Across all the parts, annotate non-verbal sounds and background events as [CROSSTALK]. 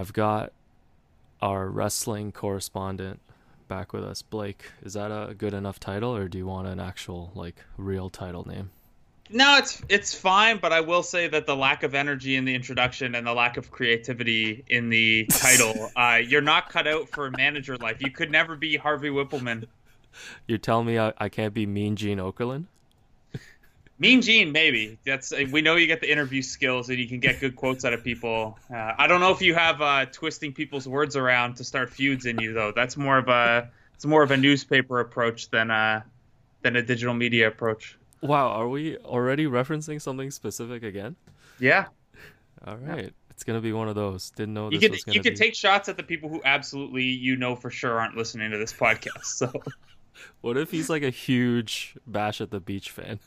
I've got our wrestling correspondent back with us. Blake, is that a good enough title, or do you want an actual like real title name? No, it's it's fine, but I will say that the lack of energy in the introduction and the lack of creativity in the [LAUGHS] title, uh, you're not cut out for manager life. You could never be Harvey Wippleman. You're telling me I, I can't be Mean Gene Okerlund? Mean Gene, maybe. That's we know you get the interview skills and you can get good quotes out of people. Uh, I don't know if you have uh, twisting people's words around to start feuds in you though. That's more of a it's more of a newspaper approach than a than a digital media approach. Wow, are we already referencing something specific again? Yeah. All right. Yeah. It's gonna be one of those. Didn't know you could you could take shots at the people who absolutely you know for sure aren't listening to this podcast. [LAUGHS] So, what if he's like a huge Bash at the Beach fan?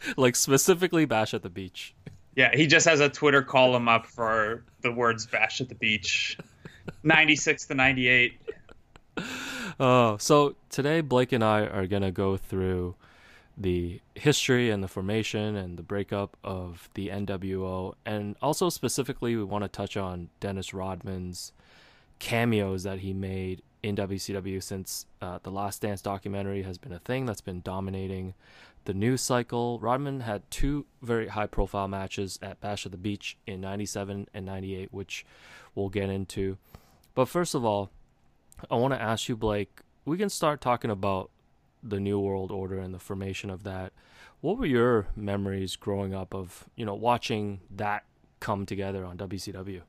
[LAUGHS] like specifically Bash at the Beach. Yeah, he just has a Twitter column up for the words Bash at the Beach. 96 to 98. Oh, so today Blake and I are going to go through the history and the formation and the breakup of the NWO. And also, specifically, we want to touch on Dennis Rodman's cameos that he made in WCW since uh, the Last Dance documentary has been a thing that's been dominating the news cycle. Rodman had two very high profile matches at Bash at the Beach in 97 and 98, which we'll get into. But first of all, I want to ask you, Blake, we can start talking about the New World Order and the formation of that. What were your memories growing up of, you know, watching that come together on WCW?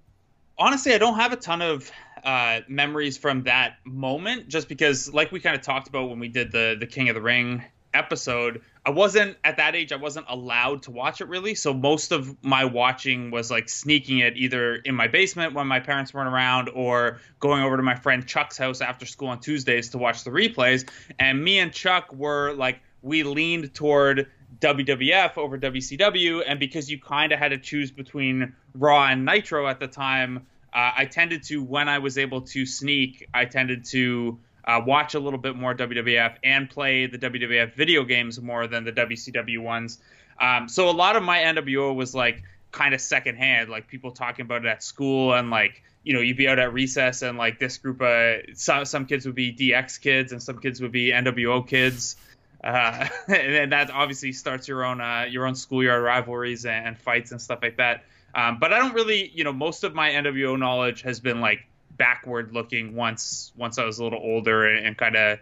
Honestly, I don't have a ton of uh, memories from that moment, just because, like we kind of talked about when we did the the King of the Ring episode, I wasn't at that age. I wasn't allowed to watch it really. So most of my watching was like sneaking it either in my basement when my parents weren't around, or going over to my friend Chuck's house after school on Tuesdays to watch the replays. And me and Chuck were like, we leaned toward WWF over WCW, and because you kind of had to choose between Raw and Nitro at the time, uh, I tended to when I was able to sneak, I tended to uh, watch a little bit more WWF and play the WWF video games more than the WCW ones. Um, so a lot of my NWO was like kind of secondhand, like people talking about it at school and like you know you'd be out at recess and like this group of some some kids would be DX kids and some kids would be NWO kids. Uh, [LAUGHS] and then that obviously starts your own uh, your own schoolyard rivalries and, and, fights and stuff like that. Um, but I don't really, you know, most of my NWO knowledge has been like backward looking once once I was a little older and, and kind of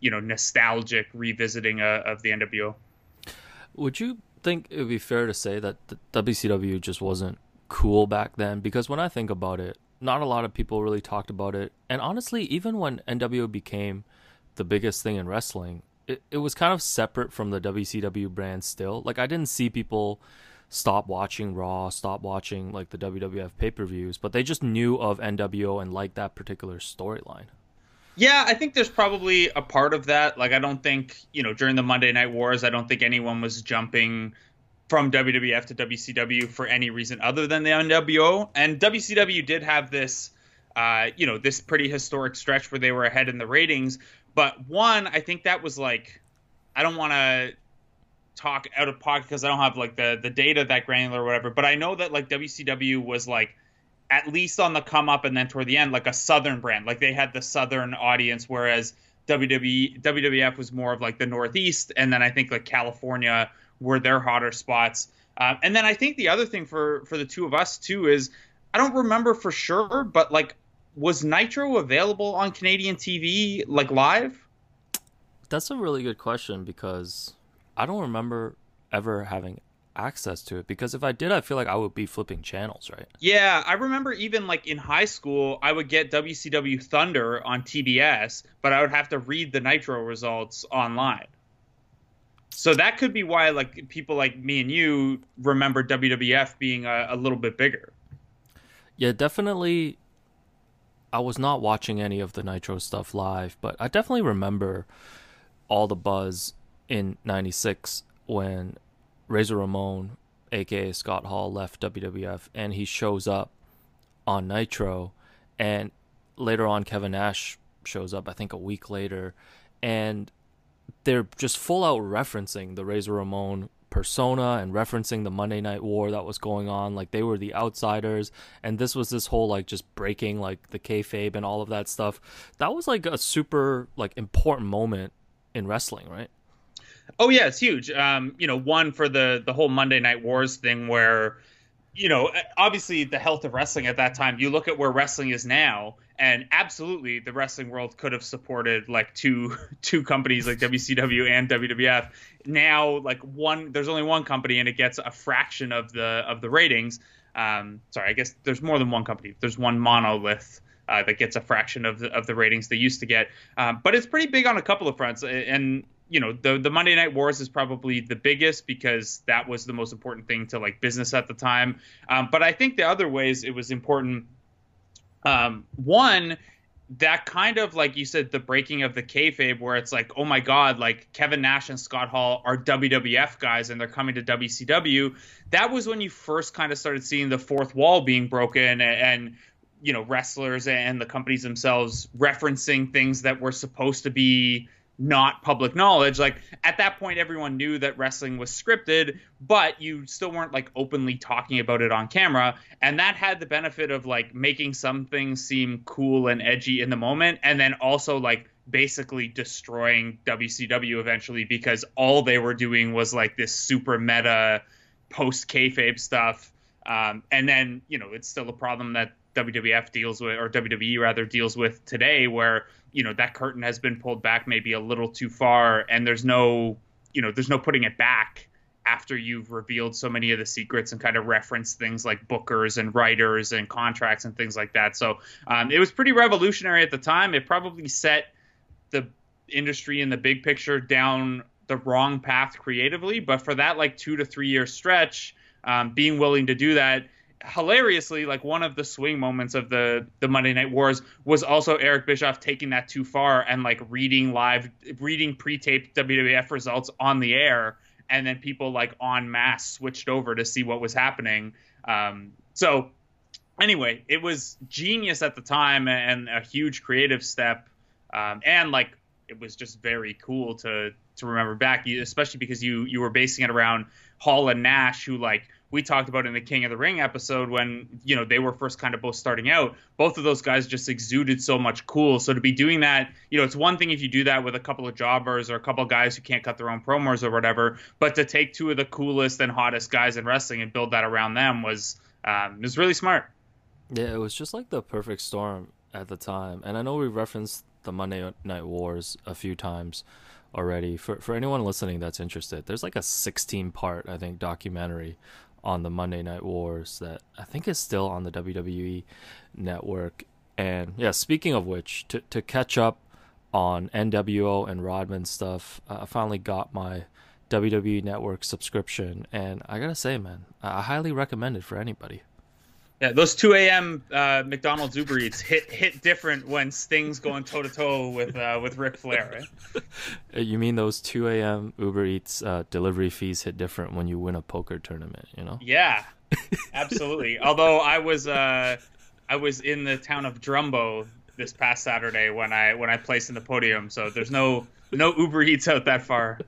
you know nostalgic revisiting uh, of the NWO. Would you think it would be fair to say that the WCW just wasn't cool back then? Because when I think about it, not a lot of people really talked about it, and honestly, even when NWO became the biggest thing in wrestling, it, it was kind of separate from the WCW brand still. Like I didn't see people stop watching Raw, stop watching like the WWF pay per views, but they just knew of NWO and liked that particular storyline. Yeah, I think there's probably a part of that. Like, I don't think, you know, during the Monday Night Wars, I don't think anyone was jumping from WWF to WCW for any reason other than the NWO. And WCW did have this, uh, you know, this pretty historic stretch where they were ahead in the ratings. But one, I think that was like, I don't want to talk out of pocket because I don't have like the the data that granular or whatever. But I know that like WCW was like at least on the come up and then toward the end like a southern brand. Like they had the southern audience, whereas WWE WWF was more of like the northeast, and then I think like California were their hotter spots. Um, and then I think the other thing for for the two of us too is I don't remember for sure, but like was Nitro available on Canadian TV like live? That's a really good question because I don't remember ever having access to it because if I did, I feel like I would be flipping channels, right? Yeah, I remember even like in high school, I would get WCW Thunder on TBS, but I would have to read the Nitro results online. So that could be why like people like me and you remember WWF being a, a little bit bigger. Yeah, definitely. I was not watching any of the Nitro stuff live, but I definitely remember all the buzz in 96 when Razor Ramon, aka Scott Hall, left WWF and he shows up on Nitro. And later on, Kevin Nash shows up, I think a week later. And they're just full out referencing the Razor Ramon persona and referencing the Monday Night War that was going on. Like they were the outsiders, and this was this whole like just breaking like the kayfabe and all of that stuff. That was like a super like important moment in wrestling, right? Oh yeah, it's huge. Um, you know, one for the the whole Monday Night Wars thing where you know, obviously the health of wrestling at that time, you look at where wrestling is now, and absolutely the wrestling world could have supported like two [LAUGHS] two companies like WCW and WWF. Now, like one, there's only one company, and it gets a fraction of the of the ratings. Um, sorry, I guess there's more than one company. There's one monolith. Uh, that gets a fraction of the of the ratings they used to get, um, but it's pretty big on a couple of fronts. And you know the the Monday Night Wars is probably the biggest because that was the most important thing to like business at the time. Um, but I think the other ways it was important. Um, one, that kind of like you said, the breaking of the kayfabe, where it's like, oh my god, like Kevin Nash and Scott Hall are WWF guys and they're coming to WCW. That was when you first kind of started seeing the fourth wall being broken and, and you know wrestlers and the companies themselves referencing things that were supposed to be not public knowledge. Like at that point, everyone knew that wrestling was scripted, but you still weren't like openly talking about it on camera. And that had the benefit of like making some things seem cool and edgy in the moment, and then also like basically destroying WCW eventually because all they were doing was like this super meta post kayfabe stuff. Um, and then you know it's still a problem that WWF deals with, or WWE rather deals with today, where you know that curtain has been pulled back maybe a little too far, and there's no, you know, there's no putting it back after you've revealed so many of the secrets and kind of referenced things like bookers and writers and contracts and things like that. So um, it was pretty revolutionary at the time. It probably set the industry in the big picture down the wrong path creatively, but for that like two to three year stretch, um, being willing to do that hilariously, like one of the swing moments of the the Monday Night Wars was also Eric Bischoff taking that too far and like reading live, reading pre-taped WWF results on the air, and then people like en masse switched over to see what was happening. Um, so anyway, it was genius at the time and a huge creative step, um, and like it was just very cool to to remember back, especially because you you were basing it around Hall and Nash, who like we talked about in the King of the Ring episode when you know they were first kind of both starting out. Both of those guys just exuded so much cool. So to be doing that, you know, it's one thing if you do that with a couple of jobbers or a couple of guys who can't cut their own promos or whatever, but to take two of the coolest and hottest guys in wrestling and build that around them was um, was really smart. Yeah, it was just like the perfect storm at the time. And I know we referenced the Monday Night Wars a few times already. For for anyone listening that's interested, there's like a 16 part I think documentary on the Monday Night Wars that I think is still on the WWE network. And yeah, speaking of which, to to catch up on NWO and Rodman stuff, uh, I finally got my WWE network subscription, and I gotta say, man, I highly recommend it for anybody. Yeah, those 2 a.m. Uh, McDonald's Uber Eats hit hit different when Sting's going toe to toe with uh, with Ric Flair, right? Uh, you mean those 2 a.m. Uber Eats uh, delivery fees hit different when you win a poker tournament? You know? Yeah, absolutely. [LAUGHS] Although I was uh, I was in the town of Drumbo this past Saturday when I when I placed in the podium, so there's no no Uber Eats out that far.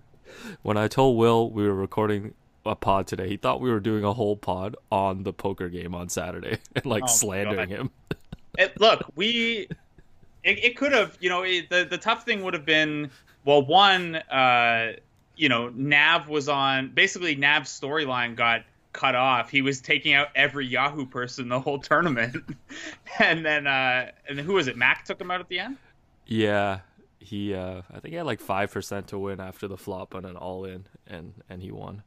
When I told Will we were recording a pod today. He thought we were doing a whole pod on the poker game on Saturday [LAUGHS] and like oh, slandering him. [LAUGHS] it, look, we it, it could have, you know, it, the the tough thing would have been well, one, uh, you know, Nav was on basically Nav's storyline got cut off. He was taking out every Yahoo person the whole tournament, [LAUGHS] and then uh, and who was it? Mac took him out at the end. Yeah, he uh, I think he had like five percent to win after the flop on an all in, and and he won.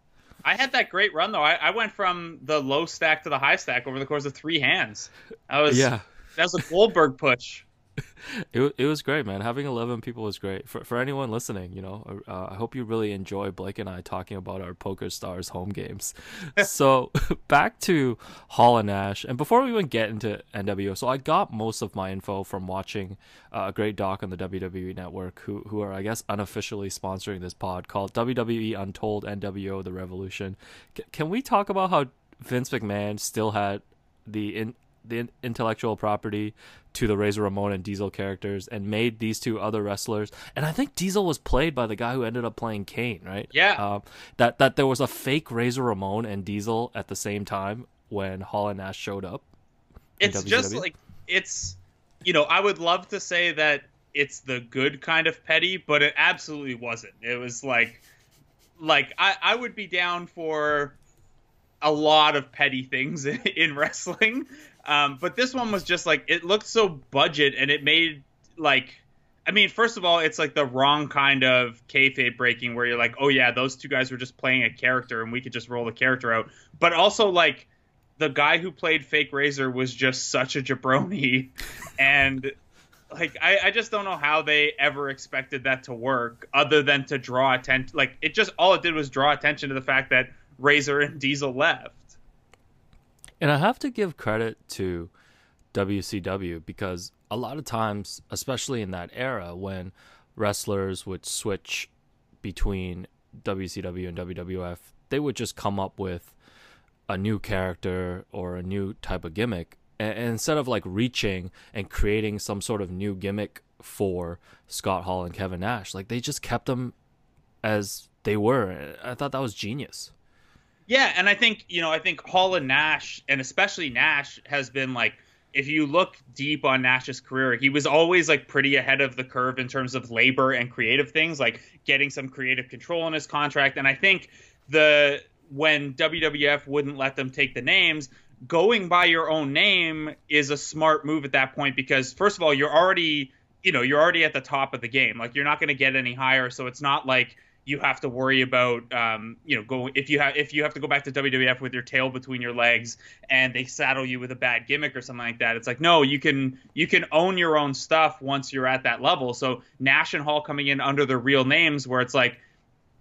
I had that great run though. I, I went from the low stack to the high stack over the course of three hands. I was yeah. That was a Goldberg push [LAUGHS] it it was great, man. Having eleven people was great for for anyone listening. You know, uh, I hope you really enjoy Blake and I talking about our Poker Stars home games. [LAUGHS] so [LAUGHS] back to Hall and Nash, and before we even get into NWO, so I got most of my info from watching uh, a great doc on the WWE Network, who who are I guess unofficially sponsoring this pod called WWE Untold NWO: The Revolution. C- can we talk about how Vince McMahon still had the in the intellectual property to the Razor Ramon and Diesel characters and made these two other wrestlers. And I think Diesel was played by the guy who ended up playing Kane, right? Yeah. Um, that that there was a fake Razor Ramon and Diesel at the same time when Hall and Nash showed up. It's just like it's you know, I would love to say that it's the good kind of petty, but it absolutely wasn't. It was like like I, I would be down for a lot of petty things [LAUGHS] in wrestling. Um, but this one was just like it looked so budget and it made like I mean, first of all, it's like the wrong kind of kayfabe breaking where you're like, oh yeah, those two guys were just playing a character and we could just roll the character out. But also like the guy who played Fake Razor was just such a jabroni, [LAUGHS] and like I, I just don't know how they ever expected that to work other than to draw attention. Like it just all it did was draw attention to the fact that Razor and Diesel left. And I have to give credit to WCW because a lot of times, especially in that era when wrestlers would switch between WCW and WWF, they would just come up with a new character or a new type of gimmick. And, instead of like reaching and creating some sort of new gimmick for Scott Hall and Kevin Nash like they just kept them as they were. I thought that was genius yeah and i think you know i think Hall and Nash and especially Nash has been like if you look deep on Nash's career, he was always like pretty ahead of the curve in terms of labor and creative things, like getting some creative control in his contract. And I think the when WWF wouldn't let them take the names, going by your own name is a smart move at that point because first of all, you're already, you know, you're already at the top of the game. Like you're not going to get any higher, so it's not like you have to worry about um, you know go if you have if you have to go back to WWF with your tail between your legs and they saddle you with a bad gimmick or something like that. It's like no, you can you can own your own stuff once you're at that level. So Nash and Hall coming in under their real names where it's like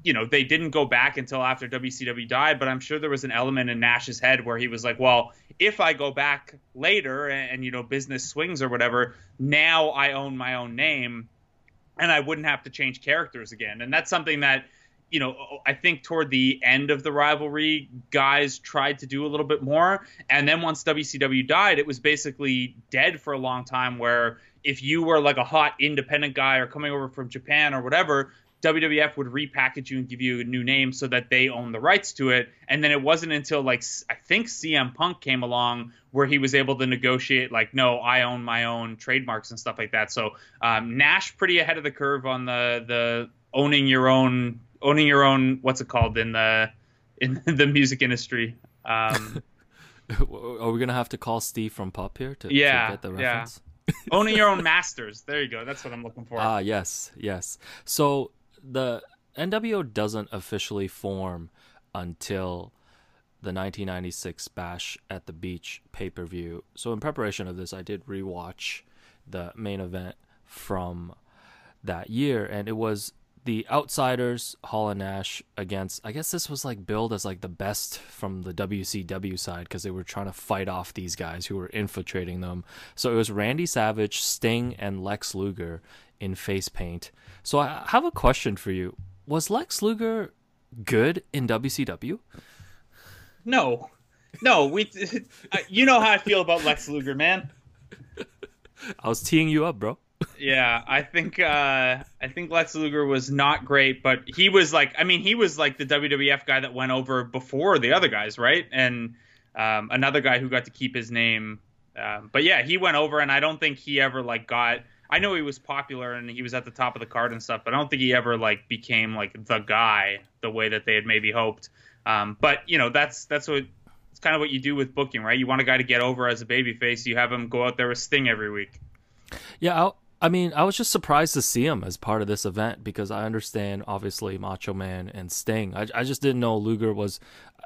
you know, they didn't go back until after WCW died, but I'm sure there was an element in Nash's head where he was like, well, if I go back later and, and, you know, business swings or whatever, now I own my own name and I wouldn't have to change characters again. And that's something that, you know, I think toward the end of the rivalry, guys tried to do a little bit more. And then once WCW died, it was basically dead for a long time where if you were like a hot independent guy or coming over from Japan or whatever, WWF would repackage you and give you a new name so that they own the rights to it. And then it wasn't until like I think CM Punk came along where he was able to negotiate like, no, I own my own trademarks and stuff like that. So um, Nash pretty ahead of the curve on the the owning your own owning your own what's it called in the in [LAUGHS] the music industry. Um, [LAUGHS] Are we gonna have to call Steve from Pop here to, yeah, to get the reference? Yeah. owning your own [LAUGHS] masters. There you go. That's what I'm looking for. Ah, yes, yes. So the NWO doesn't officially form until the 1996 Bash at the Beach pay per view. So, in preparation of this, I did rewatch the main event from that year, and it was the Outsiders, Hall and Nash against. I guess this was like billed as like the best from the WCW side because they were trying to fight off these guys who were infiltrating them. So it was Randy Savage, Sting, and Lex Luger in face paint. So I have a question for you. Was Lex Luger good in WCW? No. No, we [LAUGHS] you know how I feel about Lex Luger, man. I was teeing you up, bro. [LAUGHS] yeah, I think uh, I think Lex Luger was not great, but he was like I mean he was like the WWF guy that went over before the other guys, right? And um, another guy who got to keep his name. Um, but yeah, he went over, and I don't think he ever like got I know he was popular and he was at the top of the card and stuff, but I don't think he ever like became like the guy the way that they had maybe hoped. Um, but you know, that's that's what it's kind of what you do with booking, right? You want a guy to get over as a babyface, you have him go out there with Sting every week. Yeah, I, I mean, I was just surprised to see him as part of this event because I understand obviously Macho Man and Sting. I, I just didn't know Luger was.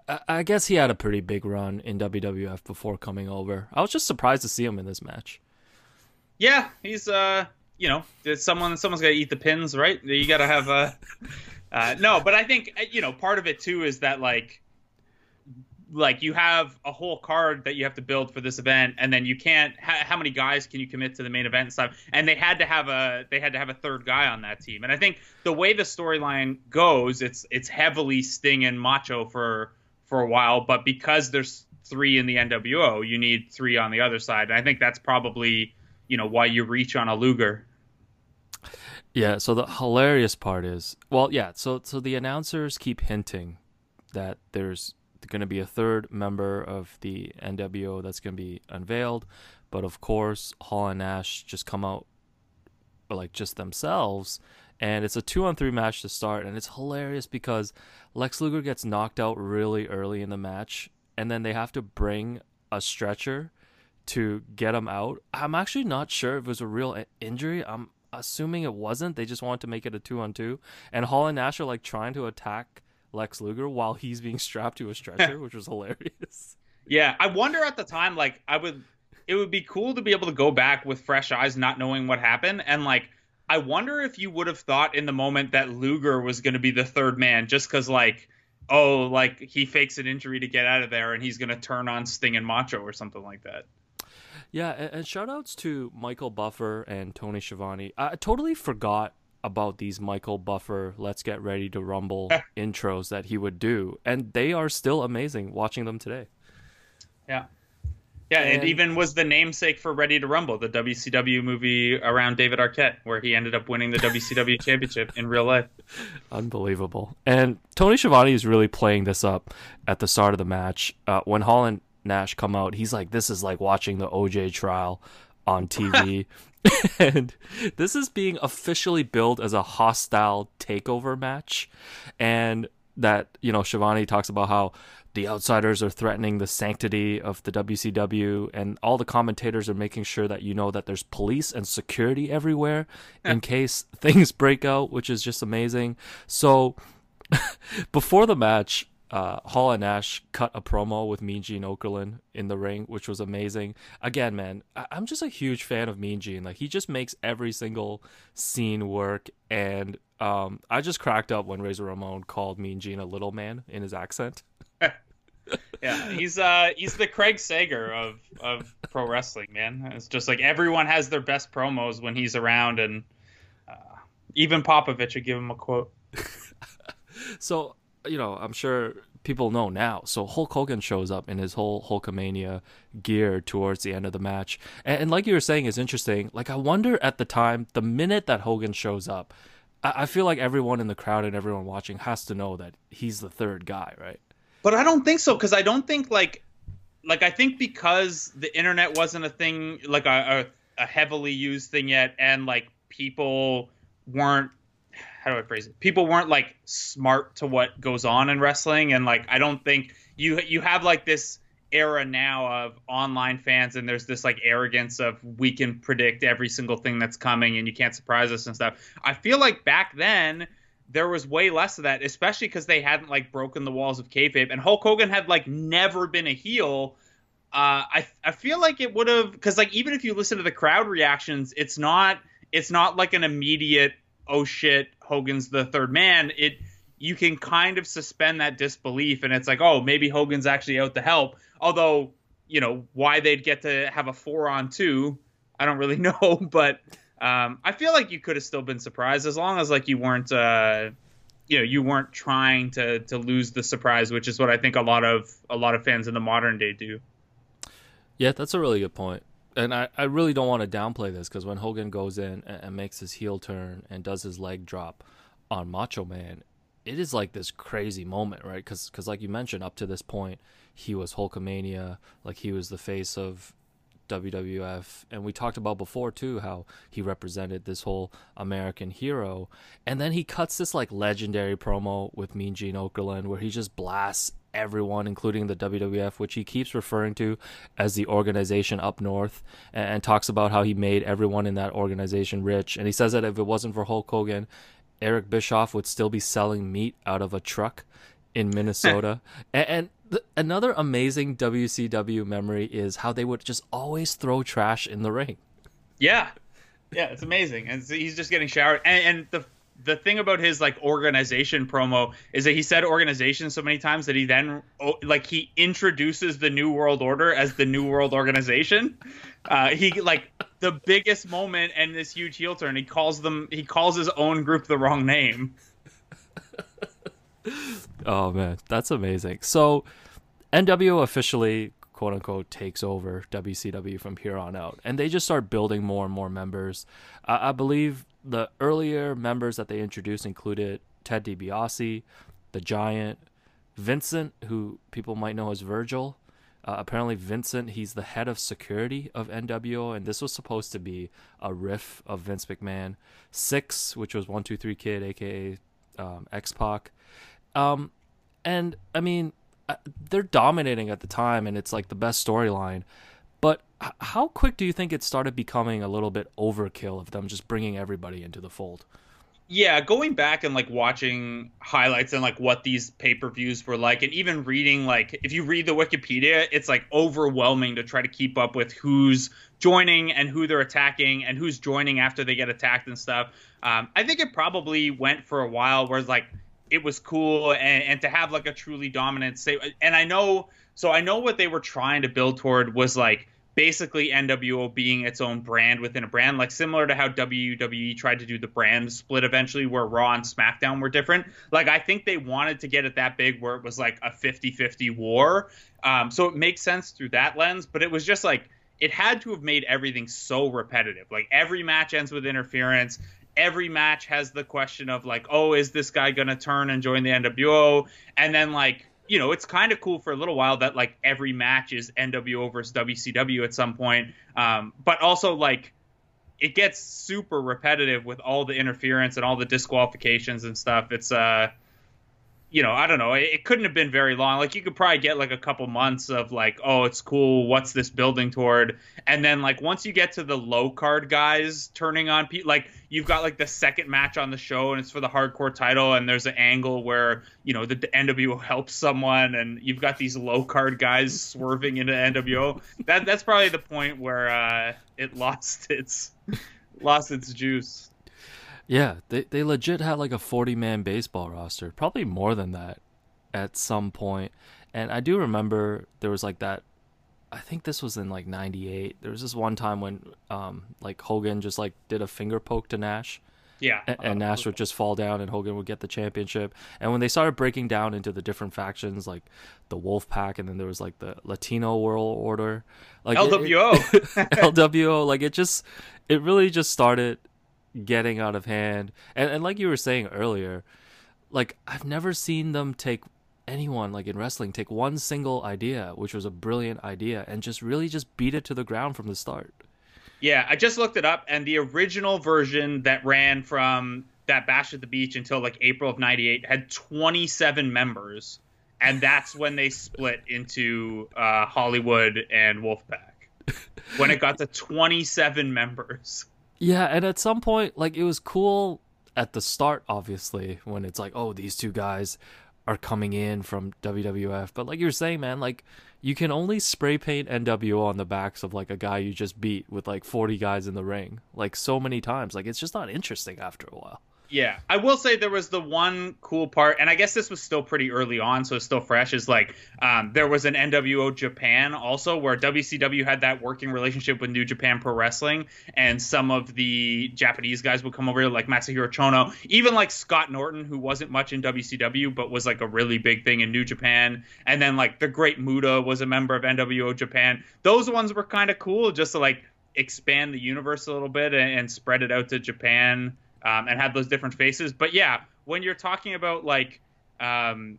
I, I guess he had a pretty big run in WWF before coming over. I was just surprised to see him in this match. Yeah, he's uh, you know, someone someone's got to eat the pins, right? You got to have a. [LAUGHS] Uh, no, but I think uh, you know part of it too is that like, like you have a whole card that you have to build for this event, and then you can't. Ha- how many guys can you commit to the main event and stuff? And they had to have a they had to have a third guy on that team. And I think the way the storyline goes, it's it's heavily Sting and Macho for for a while, but because there's three in the NWO. You need three on the other side. And I think that's probably you know why you reach on a Luger. Yeah. So the hilarious part is, well, yeah. So so the announcers keep hinting that there's going to be a third member of the NWO that's going to be unveiled, but of course Hall and Nash just come out like just themselves and it's a two on three match to start and it's hilarious because lex luger gets knocked out really early in the match and then they have to bring a stretcher to get him out. I'm actually not sure if it was a real injury. I'm assuming it wasn't. They just wanted to make it a two on two and hall and nash are like trying to attack lex luger while he's being [LAUGHS] strapped to a stretcher [LAUGHS] which was hilarious. Yeah i wonder at the time like i would it would be cool to be able to go back with fresh eyes not knowing what happened. And like I wonder if you would have thought in the moment that Luger was going to be the third man just because, like, oh, like he fakes an injury to get out of there and he's going to turn on Sting and Macho or something like that. Yeah, and, and shout outs to Michael Buffer and Tony Schiavone. I totally forgot about these Michael Buffer Let's Get Ready to Rumble intros that he would do, and they are still amazing watching them today. Yeah. Yeah, and, it even was the namesake for Ready to Rumble, the WCW movie around David Arquette, where he ended up winning the WCW [LAUGHS] championship in real life. Unbelievable. And Tony Schiavone is really playing this up at the start of the match. Uh, when Hall and Nash come out, he's like, this is like watching the OJ trial on [LAUGHS] TV. [LAUGHS] and this is being officially billed as a hostile takeover match. And that, you know, Schiavone talks about how the outsiders are threatening the sanctity of the WCW, and all the commentators are making sure that you know that there's police and security everywhere in case [LAUGHS] things break out, which is just amazing. So, before the match, uh, Hall and Nash cut a promo with Mean Gene Okerlund in the ring, which was amazing. Again, man, I- am just a huge fan of Mean Gene. Like he just makes every single scene work, and um, I just cracked up when Razor Ramon called Mean Gene a little man in his accent [LAUGHS] yeah, he's uh he's the Craig Sager of of pro wrestling, man. It's just like everyone has their best promos when he's around, and uh, even Popovich would give him a quote. [LAUGHS] so you know, I'm sure people know now. So Hulk Hogan shows up in his whole Hulkamania gear towards the end of the match, and, and like you were saying, is interesting. Like I wonder at the time, the minute that Hogan shows up. I feel like everyone in the crowd and everyone watching has to know that he's the third guy, right? But I don't think so because I don't think like like I think because the internet wasn't a thing like a, a, a heavily used thing yet, and like people weren't how do I phrase it? People weren't like smart to what goes on in wrestling, and like I don't think you you have like this era now of online fans, and there's this like arrogance of we can predict every single thing that's coming, and you can't surprise us and stuff. I feel like back then there was way less of that, especially because they hadn't like broken the walls of kayfabe, and Hulk Hogan had like never been a heel. Uh, I I feel like it would have because like even if you listen to the crowd reactions, it's not it's not like an immediate oh shit Hogan's the third man. It you can kind of suspend that disbelief, and it's like oh maybe Hogan's actually out to help. Although you know why they'd get to have a four on two, I don't really [LAUGHS] know, but um, I feel like you could have still been surprised as long as like you weren't, uh, you know, you weren't trying to to lose the surprise, which is what I think a lot of a lot of fans in the modern day do. Yeah, that's a really good point. And I, I really don't want to downplay this because when Hogan goes in and, and makes his heel turn and does his leg drop on Macho Man, it is like this crazy moment, right? Because, like you mentioned, up to this point, he was Hulkamania, like he was the face of WWF, and we talked about before too how he represented this whole American hero, and then he cuts this like legendary promo with Mean Gene Okerlund where he just blasts everyone, including the WWF, which he keeps referring to as the organization up north, and, and talks about how he made everyone in that organization rich, and he says that if it wasn't for Hulk Hogan, Eric Bischoff would still be selling meat out of a truck in [LAUGHS] Minnesota, and, and another amazing WCW memory is how they would just always throw trash in the ring. Yeah, yeah, it's amazing, and he's just getting showered. And, and, the the thing about his like organization promo is that he said organization so many times that he then like he introduces the New World Order as the New World Organization. Uh, he like the biggest moment and this huge heel turn. He calls them. He calls his own group the wrong name. oh man, that's amazing. So NWO officially quote unquote takes over WCW from here on out, and they just start building more and more members. I believe the earlier members that they introduced included Ted DiBiase, the Giant, Vincent, who people might know as Virgil. Uh, apparently, Vincent, he's the head of security of NWO, and this was supposed to be a riff of Vince McMahon. Syxx, which was 123 Kid, aka um, X Pac. Um, and I mean, uh, they're dominating at the time, and it's like the best storyline. How quick do you think it started becoming a little bit overkill of them just bringing everybody into the fold? Yeah, going back and like watching highlights and like what these pay per views were like, and even reading like if you read the Wikipedia, it's like overwhelming to try to keep up with who's joining and who they're attacking and who's joining after they get attacked and stuff. Um, I think it probably went for a while where like it was cool and, and to have like a truly dominant say. And I know, so I know what they were trying to build toward was like basically NWO being its own brand within a brand, like similar to how WWE tried to do the brand split eventually, where Raw and SmackDown were different. Like, I think they wanted to get it that big where it was like a 50 50 war. Um, so it makes sense through that lens, but it was just like, it had to have made everything so repetitive. Like, every match ends with interference. Every match has the question of, like, oh, is this guy going to turn and join the NWO? And then, like, you know, it's kind of cool for a little while that like every match is NWO versus WCW at some point. Um, but also like it gets super repetitive with all the interference and all the disqualifications and stuff. It's uh you know, I don't know. It, it, couldn't have been very long. Like you could probably get like a couple months of like, oh, it's cool. What's this building toward? And then like once you get to the low card guys turning on people, like you've got like the second match on the show and it's for the hardcore title, and there's an angle where you know the, the NWO helps someone, and you've got these low card guys swerving into NWO. That that's probably the point where uh, it [LAUGHS] lost its lost its juice. Yeah, they they legit had like a 40 man baseball roster, probably more than that at some point. And I do remember there was like that I think this was in like 98. There was this one time when um like Hogan just like did a finger poke to Nash. Yeah. And, and Nash would just fall down and Hogan would get the championship. And when they started breaking down into the different factions like the Wolf Pack and then there was like the Latino World Order, like LWO. It, it, LWO, [LAUGHS] like it just it really just started getting out of hand. And and like you were saying earlier, like I've never seen them take anyone like in wrestling take one single idea, which was a brilliant idea, and just really just beat it to the ground from the start. Yeah, I just looked it up, and the original version that ran from that bash at the beach until like April of '98 had 27 members, and that's when they split into uh, Hollywood and Wolfpack. when it got to 27 members. Yeah, and at some point, like it was cool at the start, obviously, when it's like, oh, these two guys are coming in from WWF. But like you're saying, man, like you can only spray paint NWO on the backs of like a guy you just beat with like 40 guys in the ring, like so many times. Like it's just not interesting after a while. Yeah, I will say there was the one cool part, and I guess this was still pretty early on, so it's still fresh. Is like um, there was an NWO Japan also where WCW had that working relationship with New Japan Pro Wrestling, and some of the Japanese guys would come over, like Masahiro Chono, even like Scott Norton, who wasn't much in WCW but was like a really big thing in New Japan, and then like the Great Muta was a member of NWO Japan. Those ones were kind of cool, just to like expand the universe a little bit and, and spread it out to Japan um, and have those different faces. But yeah, when you're talking about like, um,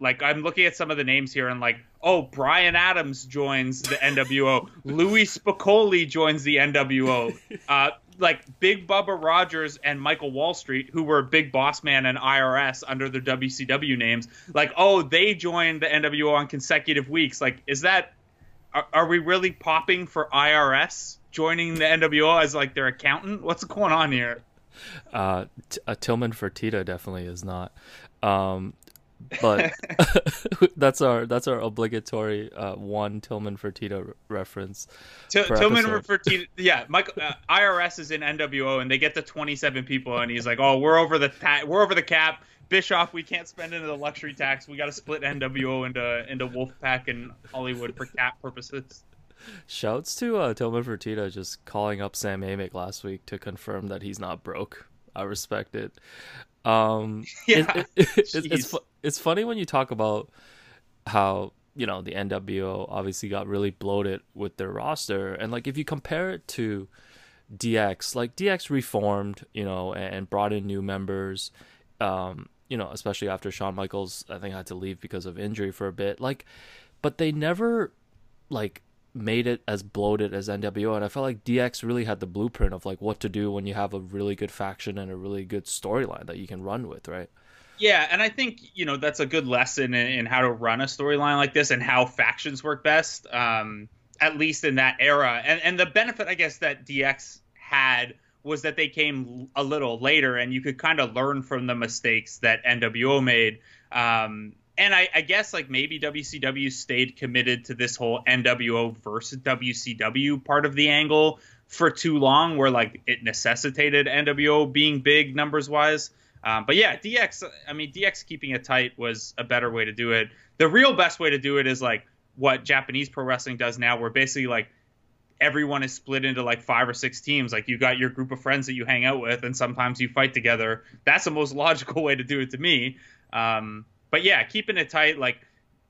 like I'm looking at some of the names here and like, oh, Brian Adams joins the NWO, [LAUGHS] Louie Spicolli joins the NWO, [LAUGHS] uh, like Big Bubba Rogers and Michael Wall Street, who were Big Boss Man and IRS under their WCW names, like, oh, they joined the NWO on consecutive weeks. Like, is that are, are we really popping for IRS joining the NWO as like their accountant? What's going on here? Uh, t- a Tillman Fertitta definitely is not. Um, but [LAUGHS] [LAUGHS] that's our that's our obligatory uh, one Tillman Fertitta reference. T- Tillman Fertitta, yeah. Michael uh, IRS is in NWO and they get to 27 people and he's like, "Oh, we're over the ta- we're over the cap. Bischoff, we can't spend into the luxury tax. We got to split NWO into into Wolfpack and Hollywood for cap purposes." Shouts to uh, Tillman Fertitta just calling up Sam Amick last week to confirm that he's not broke. I respect it. Um, [LAUGHS] yeah, it, it, [LAUGHS] it, it's it's funny when you talk about how you know the NWO obviously got really bloated with their roster, and like if you compare it to DX, like DX reformed, you know, and brought in new members. Um, you know, especially after Shawn Michaels, I think had to leave because of injury for a bit. Like, but they never like made it as bloated as NWO, and I felt like DX really had the blueprint of like what to do when you have a really good faction and a really good storyline that you can run with, right? Yeah, and I think you know that's a good lesson in, in how to run a storyline like this and how factions work best. Um, at least in that era, and and the benefit I guess that DX had was that they came a little later, and you could kind of learn from the mistakes that NWO made. Um, and I, I, guess like maybe WCW stayed committed to this whole NWO versus WCW part of the angle for too long, where like it necessitated NWO being big numbers wise. Um, but yeah, DX. I mean, DX keeping it tight was a better way to do it. The real best way to do it is like what Japanese pro wrestling does now, where basically like everyone is split into like five or six teams. Like you got your group of friends that you hang out with, and sometimes you fight together. That's the most [LAUGHS] logical way to do it to me. Um, but yeah, keeping it tight. Like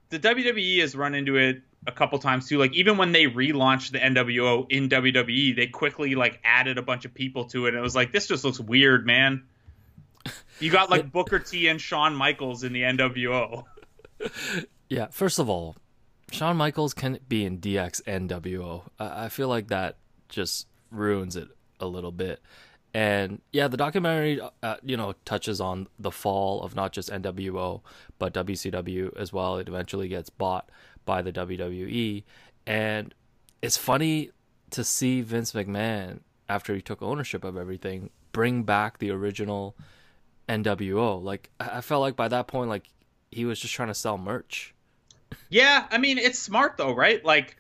the WWE has run into it a couple times too. Like even when they relaunched the NWO in WWE, they quickly like added a bunch of people to it, and it was like this just looks weird, man. You got like [LAUGHS] Booker T and Shawn Michaels in the NWO. [LAUGHS] Yeah, first of all, Shawn Michaels can be in DX NWO. I feel like that just ruins it a little bit. And yeah, the documentary, uh, you know, touches on the fall of not just NWO but WCW as well. It eventually gets bought by the WWE, and it's funny to see Vince McMahon after he took ownership of everything bring back the original NWO. Like I felt like by that point, like he was just trying to sell merch. Yeah, I mean it's smart though, right? Like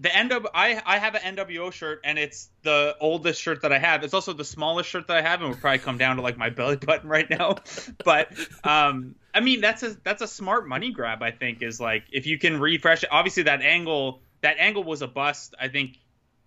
the NW I I have an NWO shirt and it's the oldest shirt that I have. It's also the smallest shirt that I have and would probably come down to like my belly button right now. [LAUGHS] but um I mean that's a that's a smart money grab I think is like if you can refresh it. Obviously that angle that angle was a bust I think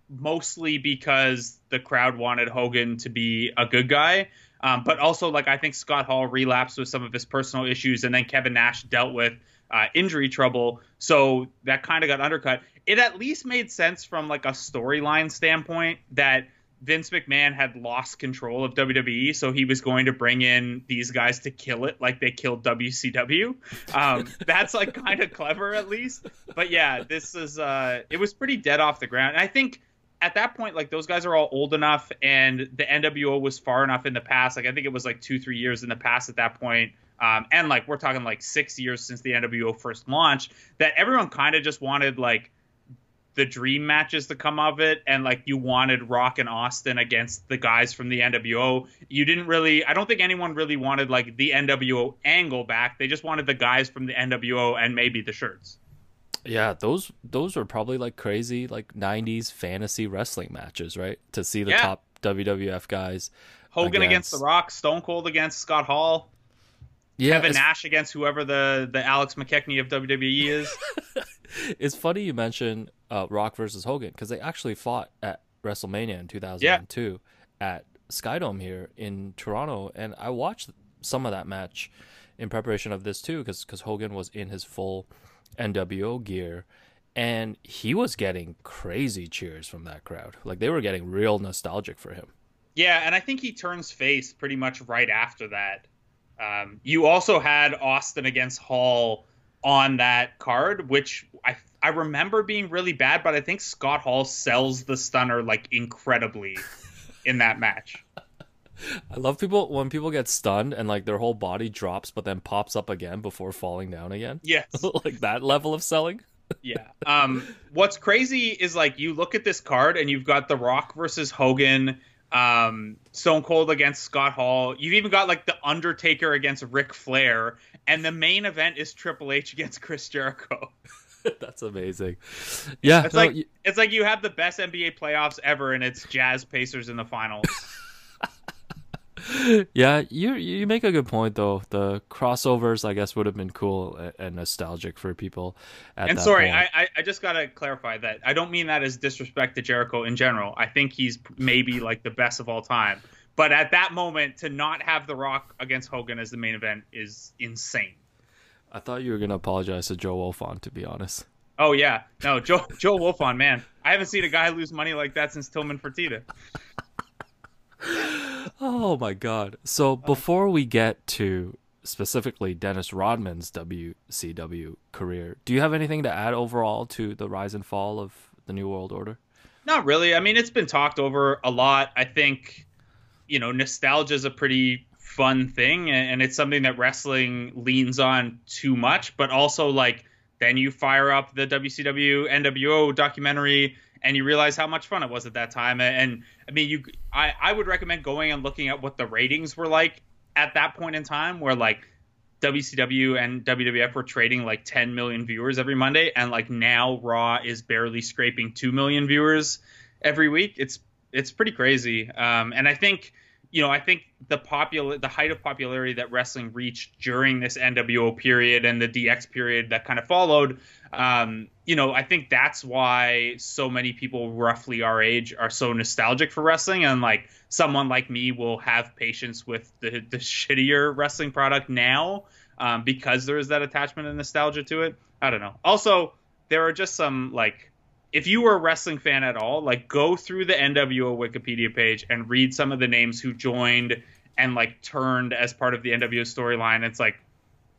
mostly because the crowd wanted Hogan to be a good guy. Um, but also like I think Scott Hall relapsed with some of his personal issues and then Kevin Nash dealt with uh, injury trouble. So that kind of got undercut. It at least made sense from like a storyline standpoint that Vince McMahon had lost control of WWE, so he was going to bring in these guys to kill it like they killed WCW. Um, [LAUGHS] that's like kind of clever at least. But yeah, this is uh, it was pretty dead off the ground. And I think at that point, like those guys are all old enough, and the NWO was far enough in the past. Like I think it was like two, three years in the past at that point um, and like we're talking like six years since the NWO first launched, that everyone kind of just wanted like the dream matches to come of it, and like you wanted Rock and Austin against the guys from the NWO. You didn't really, I don't think anyone really wanted like the NWO angle back. They just wanted the guys from the NWO and maybe the shirts. Yeah, those those were probably like crazy like '90s fantasy wrestling matches, right? To see the yeah. top WWF guys. Hogan against... against The Rock, Stone Cold against Scott Hall. Yeah, Kevin Nash against whoever the the Alex McKechnie of WWE is. [LAUGHS] it's funny you mention uh, Rock versus Hogan because they actually fought at WrestleMania in 2002 yeah. at Skydome here in Toronto, and I watched some of that match in preparation of this too because because Hogan was in his full NWO gear. And he was getting crazy cheers from that crowd. Like they were getting real nostalgic for him. Yeah, and I think he turns face pretty much right after that. Um, you also had Austin against Hall on that card, which I I remember being really bad, but I think Scott Hall sells the stunner like incredibly [LAUGHS] in that match. I love people when people get stunned and like their whole body drops but then pops up again before falling down again. Yes. [LAUGHS] like that level of selling. yeah. Um what's crazy is like you look at this card and you've got The Rock versus Hogan um, Stone Cold against Scott Hall. You've even got like the Undertaker against Ric Flair, and the main event is Triple H against Chris Jericho. [LAUGHS] That's amazing. Yeah, it's no, like you... it's like you have the best NBA playoffs ever, and it's Jazz Pacers in the finals. [LAUGHS] [LAUGHS] yeah, you you make a good point though. The crossovers, I guess, would have been cool and nostalgic for people. and sorry, I I just gotta clarify that I don't mean that as disrespect to Jericho in general. I think he's maybe like the best of all time. But at that moment, to not have The Rock against Hogan as the main event is insane. I thought you were gonna apologize to Joe Wolfond, to be honest. Oh yeah, no, Joe Joe Wolfond, man, I haven't seen a guy lose money like that since Tillman Fertitta. [LAUGHS] oh my god! So before we get to specifically Dennis Rodman's WCW career, do you have anything to add overall to the rise and fall of the New World Order? Not really. I mean, it's been talked over a lot. I think, you know, nostalgia is a pretty fun thing, and it's something that wrestling leans on too much. But also, like, then you fire up the WCW NWO documentary, and you realize how much fun it was at that time. And I mean, you, I, I would recommend going and looking at what the ratings were like at that point in time, where like WCW and WWF were trading like 10 million viewers every Monday, and like now Raw is barely scraping 2 million viewers every week. It's it's pretty crazy. Um, and I think you know I think the popular the height of popularity that wrestling reached during this NWO period and the DX period that kind of followed. Um, you know, I think that's why so many people roughly our age are so nostalgic for wrestling, and like someone like me will have patience with the the shittier wrestling product now um, because there is that attachment and nostalgia to it. I don't know. Also, there are just some like if you were a wrestling fan at all, like go through the NWO Wikipedia page and read some of the names who joined and like turned as part of the NWO storyline. It's like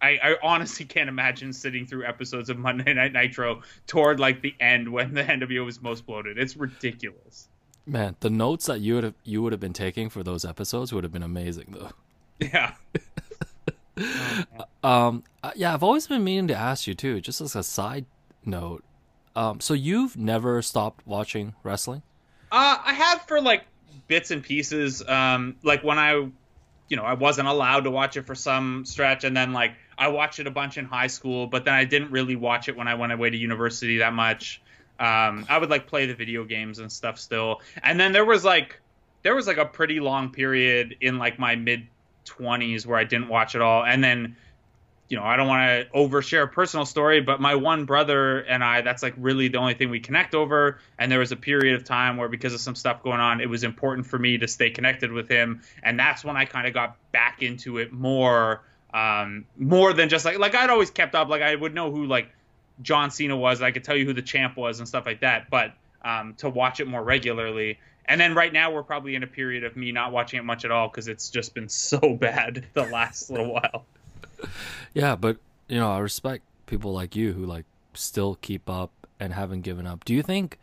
I, I, honestly [LAUGHS] can't imagine sitting through episodes of Monday Night Nitro toward like the end when the [LAUGHS] NWO was most bloated. It's ridiculous. Man, the notes that you would have you would have been taking for those episodes would have been amazing though. Yeah. [LAUGHS] um, uh, yeah, I've always been meaning to ask you too, just as a side note. Um, so you've never stopped watching wrestling? Uh, I have for like bits and pieces. Um, like when I, you know, I wasn't allowed to watch it for some stretch, and then like I watched it a bunch in high school, but then I didn't really watch it when I went away to university that much. Um, I would like play the video games and stuff still. And then there was like there was like a pretty long period in like my mid 20s where I didn't watch it all. And then you know, I don't want to overshare a personal story, but my one brother and I, that's like really the only thing we connect over. And there was a period of time where, because of some stuff going on, it was important for me to stay connected with him. And that's when I kind of got back into it more um, more than just like like I'd always kept up. Like I would know who like John Cena was. I could tell you who the champ was and stuff like that. But um, to watch it more regularly. And then right now we're probably in a period of me not watching it much at all because it's just been so [LAUGHS] bad the last little while. [LAUGHS] Yeah, but you know I respect people like you who like still keep up and haven't given up. Do you think?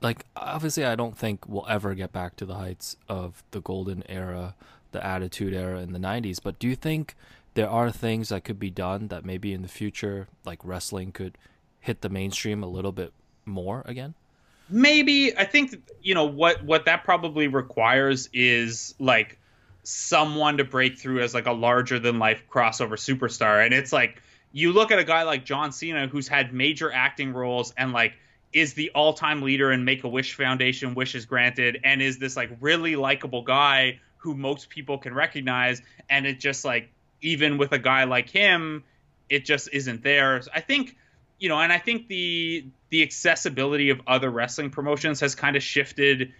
Like obviously, I don't think we'll ever get back to the heights of the golden era the attitude era in the 90s but do you think there are things that could be done that maybe in the future like wrestling could hit the mainstream a little bit more again maybe i think you know what what that probably requires is like someone to break through as like a larger than life crossover superstar. And it's like you look at a guy like John Cena who's had major acting roles and like is the all-time leader in Make a Wish Foundation wishes granted and is this like really likable guy who most people can recognize. And it just like even with a guy like him it just isn't there. I think you know and i think the the accessibility of other wrestling promotions has kind of shifted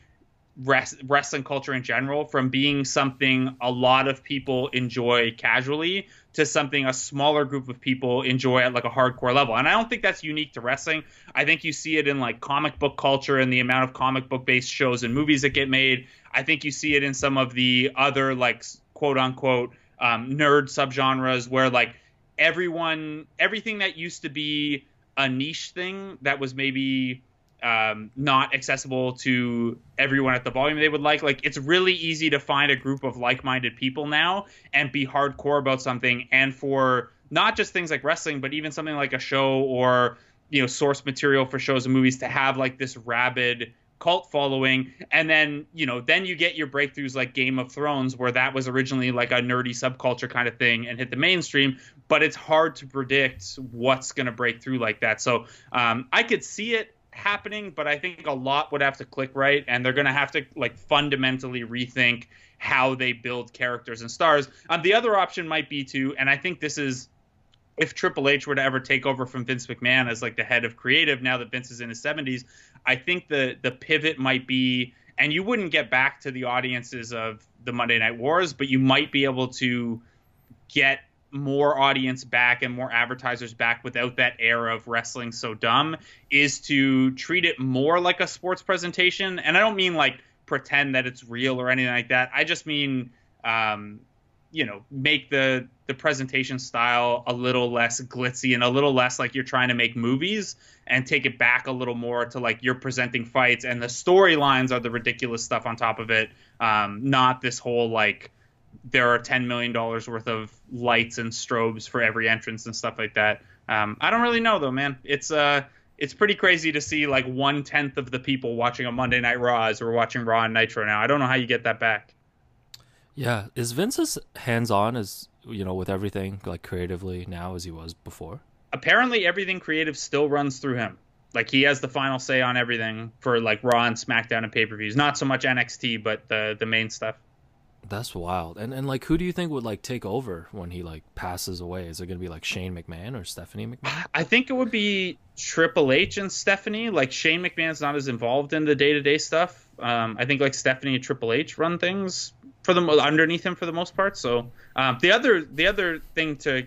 res- wrestling culture in general from being something a lot of people enjoy casually to something a smaller group of people enjoy at like a hardcore level. And I don't think that's unique to wrestling. I think you see it in like comic book culture and the amount of comic book based shows and movies that get made. I think you see it in some of the other like quote unquote um, nerd subgenres where like everyone everything that used to be a niche thing that was maybe um, not accessible to everyone at the volume they would like. Like it's really easy to find a group of like-minded people now and be hardcore about something. And for not just things like wrestling, but even something like a show or you know source material for shows and movies to have like this rabid cult following and then you know then you get your breakthroughs like game of thrones where that was originally like a nerdy subculture kind of thing and hit the mainstream but it's hard to predict what's going to break through like that so um, i could see it happening, but I think a lot would have to click right, and they're going to have to like fundamentally rethink how they build characters and stars. Um, the other option might be to, and I think this is if Triple H were to ever take over from Vince McMahon as like the head of creative now that Vince is in his 70s, I think the the pivot might be and you wouldn't get back to the audiences of the Monday Night Wars, but you might be able to get more audience back and more advertisers back without that air of wrestling so dumb is to treat it more like a sports presentation. And I don't mean like pretend that it's real or anything like that. I just mean, um, you know, make the the presentation style a little less glitzy and a little less like you're trying to make movies and take it back a little more to like you're presenting fights and the storylines are the ridiculous stuff on top of it um, not this whole like there are 10 million dollars worth of lights and strobes for every entrance and stuff like that um, i don't really know though man it's uh it's pretty crazy to see like one tenth of the people watching a monday night raw as we're watching raw and nitro now i don't know how you get that back yeah is vince as hands-on as you know with everything like creatively now as he was before apparently everything creative still runs through him. Like he has the final say on everything for like Raw and SmackDown and pay per views. Not so much NXT, but the the main stuff. That's wild. And and like who do you think would like take over when he like passes away? Is it gonna be like Shane McMahon or Stephanie McMahon? I think it would be Triple H and Stephanie. Like Shane McMahon's not as involved in the day to day stuff. Um, I think like Stephanie and Triple H run things for the underneath him for the most part. So um, the other the other thing to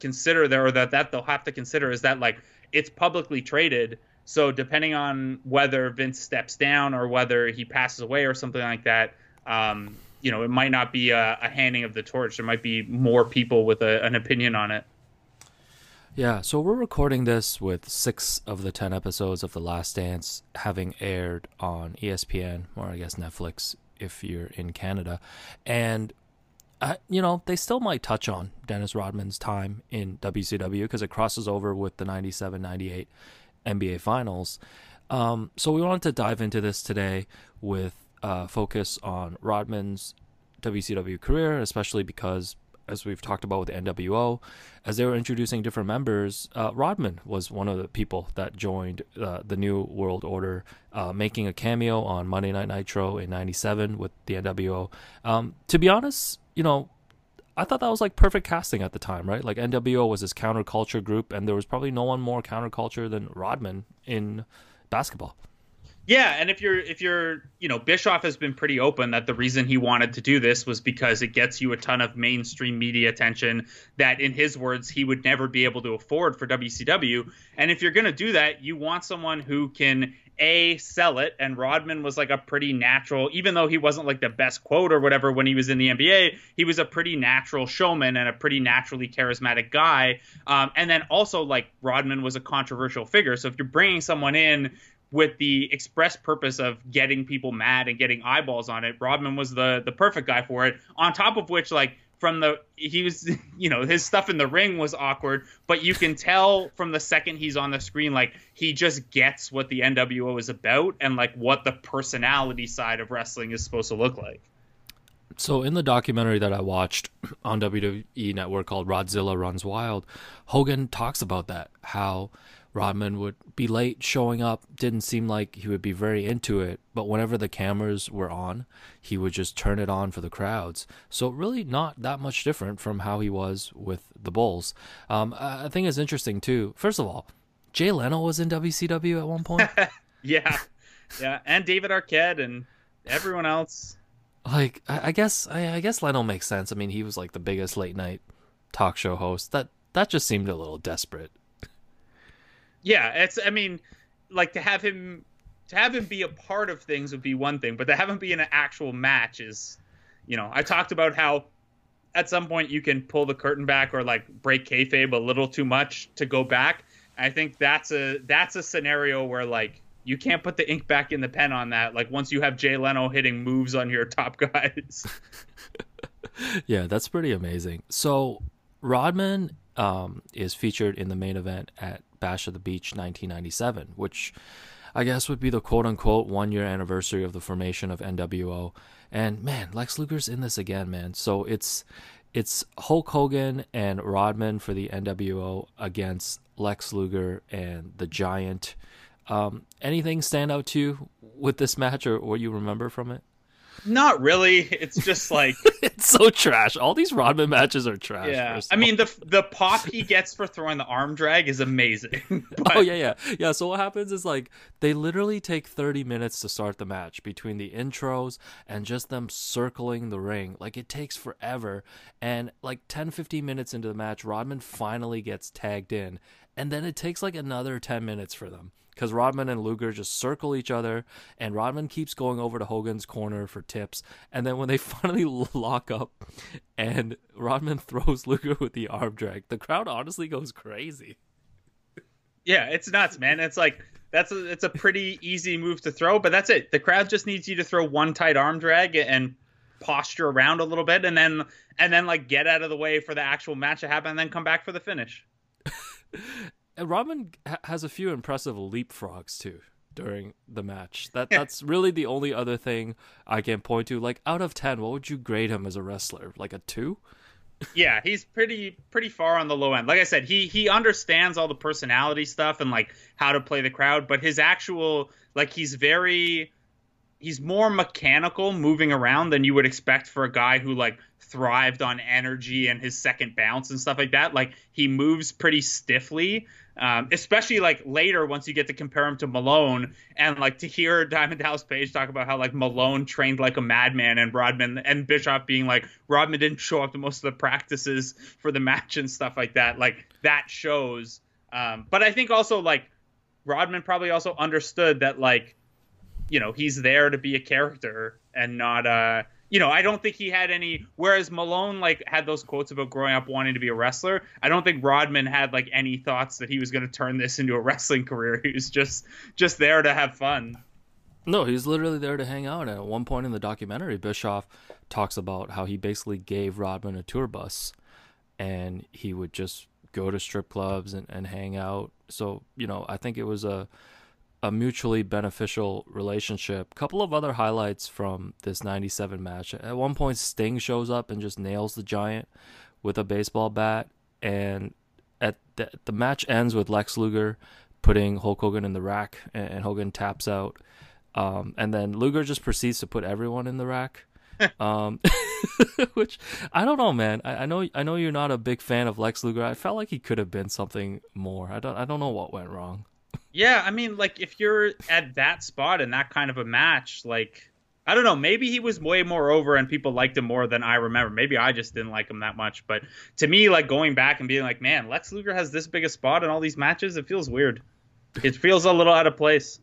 consider there or that that they'll have to consider is that like it's publicly traded so depending on whether vince steps down or whether he passes away or something like that um, you know it might not be a, a, handing of the torch. There might be more people with a, an opinion on it. Yeah so we're recording this with six of the ten episodes of the last dance having aired on espn or i guess netflix if you're in canada. And uh, you know, they still might touch on Dennis Rodman's time in WCW because it crosses over with the 97 98 NBA Finals. Um, so we wanted to dive into this today with uh, focus on Rodman's WCW career, especially because, as we've talked about with NWO, as they were introducing different members, uh, Rodman was one of the people that joined uh, the New World Order, uh, making a cameo on Monday Night Nitro in '97 with the NWO. Um, to be honest, you know, I thought that was like perfect casting at the time, right? Like NWO was this counterculture group, and there was probably no one more counterculture than Rodman in basketball. Yeah, and if you're if you're you know Bischoff has been pretty open that the reason he wanted to do this was because it gets you a ton of mainstream media attention that in his words he would never be able to afford for WCW. And if you're going to do that, you want someone who can a sell it and rodman was like a pretty natural even though he wasn't like the best quote or whatever when he was in the nba he was a pretty natural showman and a pretty naturally charismatic guy um, and then also like rodman was a controversial figure so if you're bringing someone in with the express purpose of getting people mad and getting eyeballs on it rodman was the the perfect guy for it. On top of which like from the he was [LAUGHS] you know his stuff in the ring was awkward but you can tell from the second he's on the screen like he just gets what the NWO is about and like what the personality side of wrestling is supposed to look like. So in the documentary that I watched [CLEARS THROAT] on WWE network called Rodzilla Runs Wild Hogan talks about that how Rodman would be late showing up, didn't seem like he would be very into it, but whenever the cameras were on, he would just turn it on for the crowds. So, really, not that much different from how he was with the Bulls. Um, I think it's interesting, too. First of all, Jay Leno was in WCW at one point. [LAUGHS] yeah. Yeah. And David Arquette and everyone else. Like, I, I guess, I, I guess Leno makes sense. I mean, he was like the biggest late night talk show host. That, that just seemed a little desperate yeah, it's. I mean, like to have him to have him be a part of things would be one thing, but to have him be in an actual match is, you know, I talked about how at some point you can pull the curtain back or like break kayfabe a little too much to go back. I think that's a that's a scenario where like you can't put the ink back in the pen on that. Like once you have Jay Leno hitting moves on your [LAUGHS] top guys. [LAUGHS] yeah, that's pretty amazing. So Rodman um, is featured in the main event at Bash at the Beach 1997, which I guess would be the quote unquote one year anniversary of the formation of NWO. And man, Lex Luger's in this again, man. So it's it's Hulk Hogan and Rodman for the NWO against Lex Luger and the Giant. Um, anything stand out to you with this match or what you remember from it? Not really. It's just like [LAUGHS] it's so trash. All these Rodman matches are trash. Yeah, I mean the the pop he gets for throwing the arm drag is amazing. [LAUGHS] but... Oh yeah, yeah, yeah. So what happens is like they literally take thirty minutes to start the match between the intros and just them circling the ring. Like it takes forever, and like 10, 15 minutes into the match, Rodman finally gets tagged in, and then it takes like another ten minutes for them because Rodman and Luger just circle each other, and Rodman keeps going over to Hogan's corner for tips. And then when they [LAUGHS] finally lock up, and Rodman [LAUGHS] throws Luger with the arm drag, the crowd honestly goes crazy. Yeah, it's nuts, man. It's like that's a, it's a pretty easy move to throw, but that's it. The crowd just needs you to throw one tight arm drag and posture around a little bit, and then and then like get out of the way for the actual match to happen, and then come back for the finish. [LAUGHS] Uh, Rodman ha- has a few impressive leapfrogs too during the match. That that's [LAUGHS] really the only other thing I can point to. Like out of ten, what would you grade him as a wrestler? Like a two? yeah, he's pretty pretty far on the low end. Like I said, he he understands all the personality stuff and like how to play the crowd, but his actual like he's very he's more mechanical moving around than you would expect for a guy who like thrived on energy and his second bounce and stuff like that. Like he moves pretty stiffly, um, especially like later once you get to compare him to Malone and like to hear Diamond Dallas Page talk about how like Malone trained like a madman and Rodman and Bischoff being like Rodman didn't show up to most of the practices for the match and stuff like that. Like that shows. Um, but I think also like Rodman probably also understood that like you know he's there to be a character and not uh you know, I don't think he had any. Whereas Malone like had those quotes about growing up wanting to be a wrestler. I don't think Rodman had like any thoughts that he was going to turn this into a [LAUGHS] wrestling career. He was just just there to have fun. No, he's literally there to hang out. And at one point in the documentary, Bischoff talks about how he basically gave Rodman a tour bus, and he would just go to strip clubs and, and hang out. So you know, I think it was a a mutually beneficial relationship. A couple of other highlights from this 97 match. At one point, Sting shows up and just nails the Giant with a baseball bat. And at the, the match ends with Lex Luger putting Hulk Hogan in the rack, and, Hogan taps out. Um, and then Luger just proceeds to put everyone in the rack. [LAUGHS] um, [LAUGHS] which I don't know, man. I, I, know I know you're not a big fan of Lex Luger. I felt like he could have been something more. I don't I don't know what went wrong. Yeah, I mean, like if you're at that spot in that kind of a match, like I don't know, maybe he was way more over and people liked him more than I remember. Maybe I just didn't like him that much. But to me, like going back and being like, man, Lex Luger has this big a spot in all these matches, it feels weird. It feels a little out of place.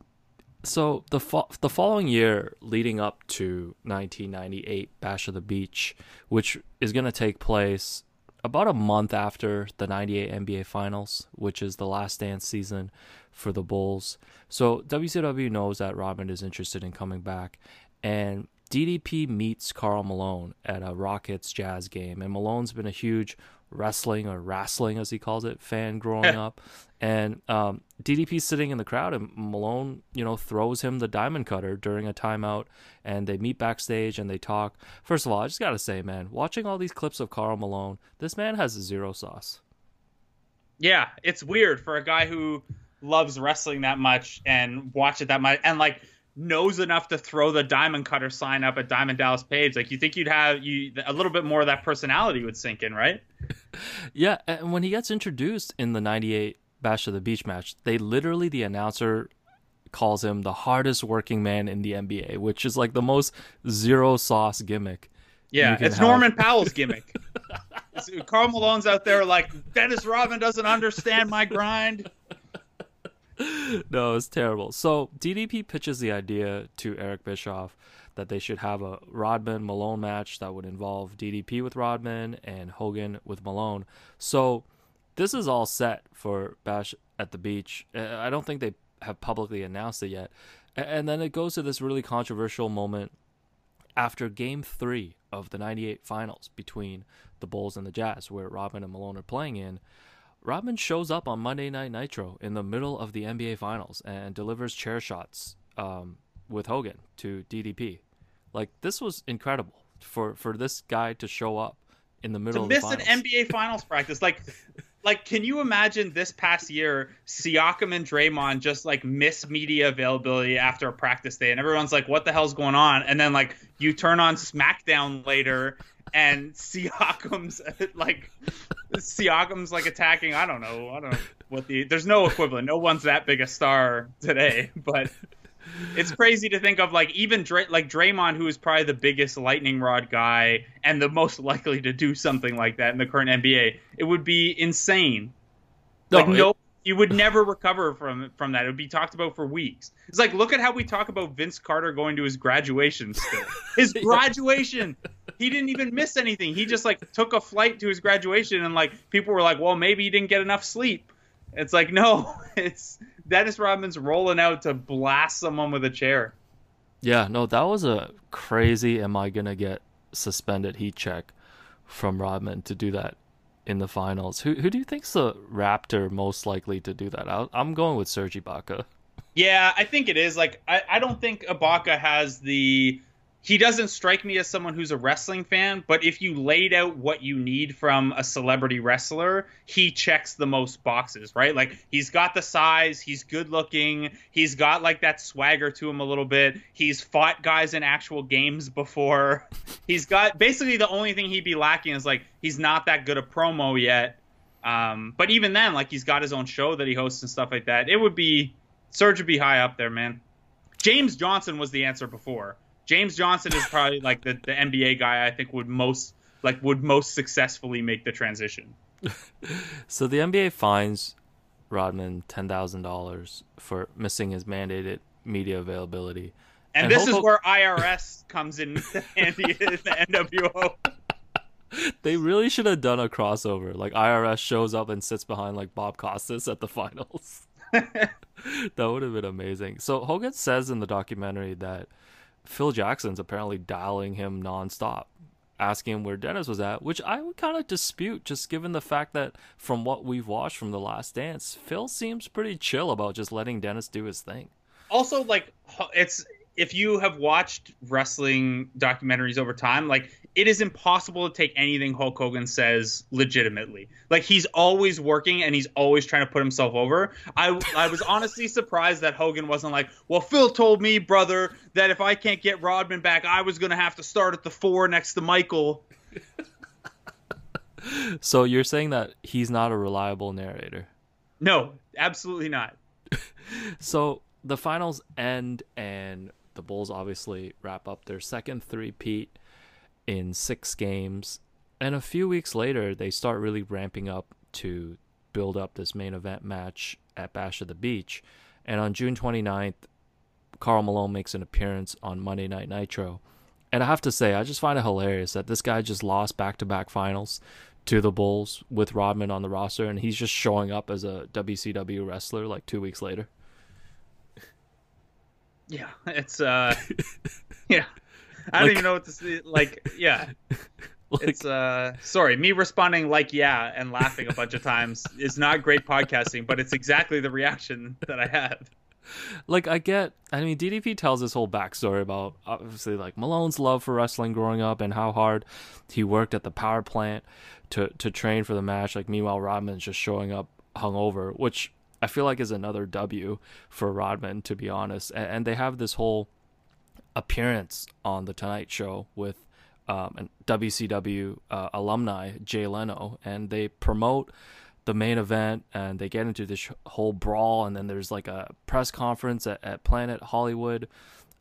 So the fo- the following year, leading up to 1998 Bash at the Beach, which is going to take place about a month after the 98 NBA Finals, which is the last dance season for the Bulls. So WCW knows that Rodman is interested in coming back, and DDP meets Karl Malone at a Rockets Jazz game, and Malone's been a huge wrestling or wrestling as he calls it fan growing [LAUGHS] up, and um, DDP's sitting in the crowd, and Malone, you know, throws him the diamond cutter during a timeout, and they meet backstage and they talk. First of all, I just gotta say, man, watching all these clips of Karl Malone, this man has zero sauce. Yeah, it's weird for a guy who loves wrestling that much and watch it that much and like knows enough to throw the diamond cutter sign up at Diamond Dallas Page. Like you think you'd have you a little bit more of that personality would sink in, right? [LAUGHS] yeah, and when he gets introduced in the 98 Bash at the Beach match, they literally the announcer calls him the hardest working man in the NBA, which is like the most zero sauce gimmick. Yeah, it's have. Norman Powell's [LAUGHS] gimmick. Karl Malone's out there like Dennis Rodman doesn't understand my grind. [LAUGHS] no, it's terrible. So DDP pitches the idea to Eric Bischoff that they should have a Rodman Malone match that would involve DDP with Rodman and Hogan with Malone. So this is all set for Bash at the Beach. Uh, I don't think they have publicly announced it yet. And then it goes to this really controversial moment after game three of the 98 finals between the Bulls and the Jazz, where Rodman and Malone are playing in. Rodman shows up on Monday Night Nitro in the middle of the NBA Finals and delivers chair shots um, with Hogan to DDP. Like this was incredible for for this guy to show up in the middle to of miss an NBA Finals [LAUGHS] practice. Like like, can you imagine this past year, Siakam and Draymond just like miss media availability after a practice day, and everyone's like, "What the hell's going on?" And then like you turn on SmackDown later, and Siakam's [LAUGHS] like Siakam's like attacking. I don't know. I don't know what the. There's no equivalent. No one's that big a star today, [LAUGHS] but it's crazy to think of like even Dray, like Draymond, who is probably the biggest lightning rod guy and the most likely to do something like that in the current NBA. It would be insane. No, like no, you would never recover from from that. It would be talked about for weeks. It's like look at how we talk about Vince Carter going to his graduation. Still, [LAUGHS] his graduation. He didn't even miss anything. He just like took a flight to his graduation, and like people were like, "Well, maybe he didn't get enough sleep." It's like no, [LAUGHS] it's Dennis Rodman's rolling out to blast someone with a chair. Yeah, no, that was a crazy. Am I gonna get suspended heat check from Rodman to do that in the finals? Who who do you think's the Raptor most likely to do that? i am going with Serge Ibaka. Yeah, I think it is. Like, I, I don't think Ibaka has the he doesn't strike me as someone who's a wrestling fan, but if you laid out what you need from a celebrity wrestler, he checks the most boxes, right? Like he's got the size, he's good looking, he's got like that swagger to him a little bit. He's fought guys in actual games before. [LAUGHS] He's got basically the only thing he'd be lacking is like he's not that good a promo yet. Um, but even then, like he's got his own show that he hosts and stuff like that. It would be Serge would be high up there, man. James Johnson was the answer before James Johnson is probably like the, the NBA guy I think would most like would most successfully make the transition. [LAUGHS] so the NBA fines Rodman ten thousand dollars for missing his mandated media availability. And, and this Hulk is where IRS comes in handy in the NWO. [LAUGHS] They really should have done a crossover. Like IRS shows up and sits behind like Bob Costas at the finals. [LAUGHS] that would have been amazing. So Hogan says in the documentary that Phil Jackson's apparently dialing him nonstop, asking him where Dennis was at, which I would kind of dispute, just given the fact that from what we've watched from The Last Dance, Phil seems pretty chill about just letting Dennis do his thing. Also, like, it's if you have watched wrestling documentaries over time, like it is impossible to take anything Hulk Hogan says legitimately. Like he's always working and he's always trying to put himself over. I I was honestly surprised that Hogan wasn't like, "Well, Phil told me, brother, that if I can't get Rodman back, I was going to have to start at the 4 next to Michael." [LAUGHS] so you're saying that he's not a reliable narrator? No, absolutely not. [LAUGHS] so the finals end and the Bulls obviously wrap up their second three-peat in six games. And a few weeks later, they start really ramping up to build up this main event match at Bash at the Beach. And on June 29th, Karl Malone makes an appearance on Monday Night Nitro. And I have to say, I just find it hilarious that this guy just lost back to back finals to the Bulls with Rodman on the roster, and he's just showing up as a WCW wrestler like two weeks later. Yeah, it's uh, [LAUGHS] yeah. I don't even know what to say. Like, yeah. [LAUGHS] Like, it's uh sorry me responding like yeah and laughing a bunch of times is not great podcasting but it's exactly the reaction that i have like i get i mean ddp tells this whole backstory about obviously like malone's love for wrestling growing up and how hard he worked at the power plant to to train for the match like meanwhile rodman's just showing up hungover which i feel like is another w for rodman to be honest and, and they have this whole appearance on the Tonight Show with um, WCW uh, alumni Jay Leno, and they promote the main event and they get into this whole brawl, and then there's like a press conference at, at Planet Hollywood.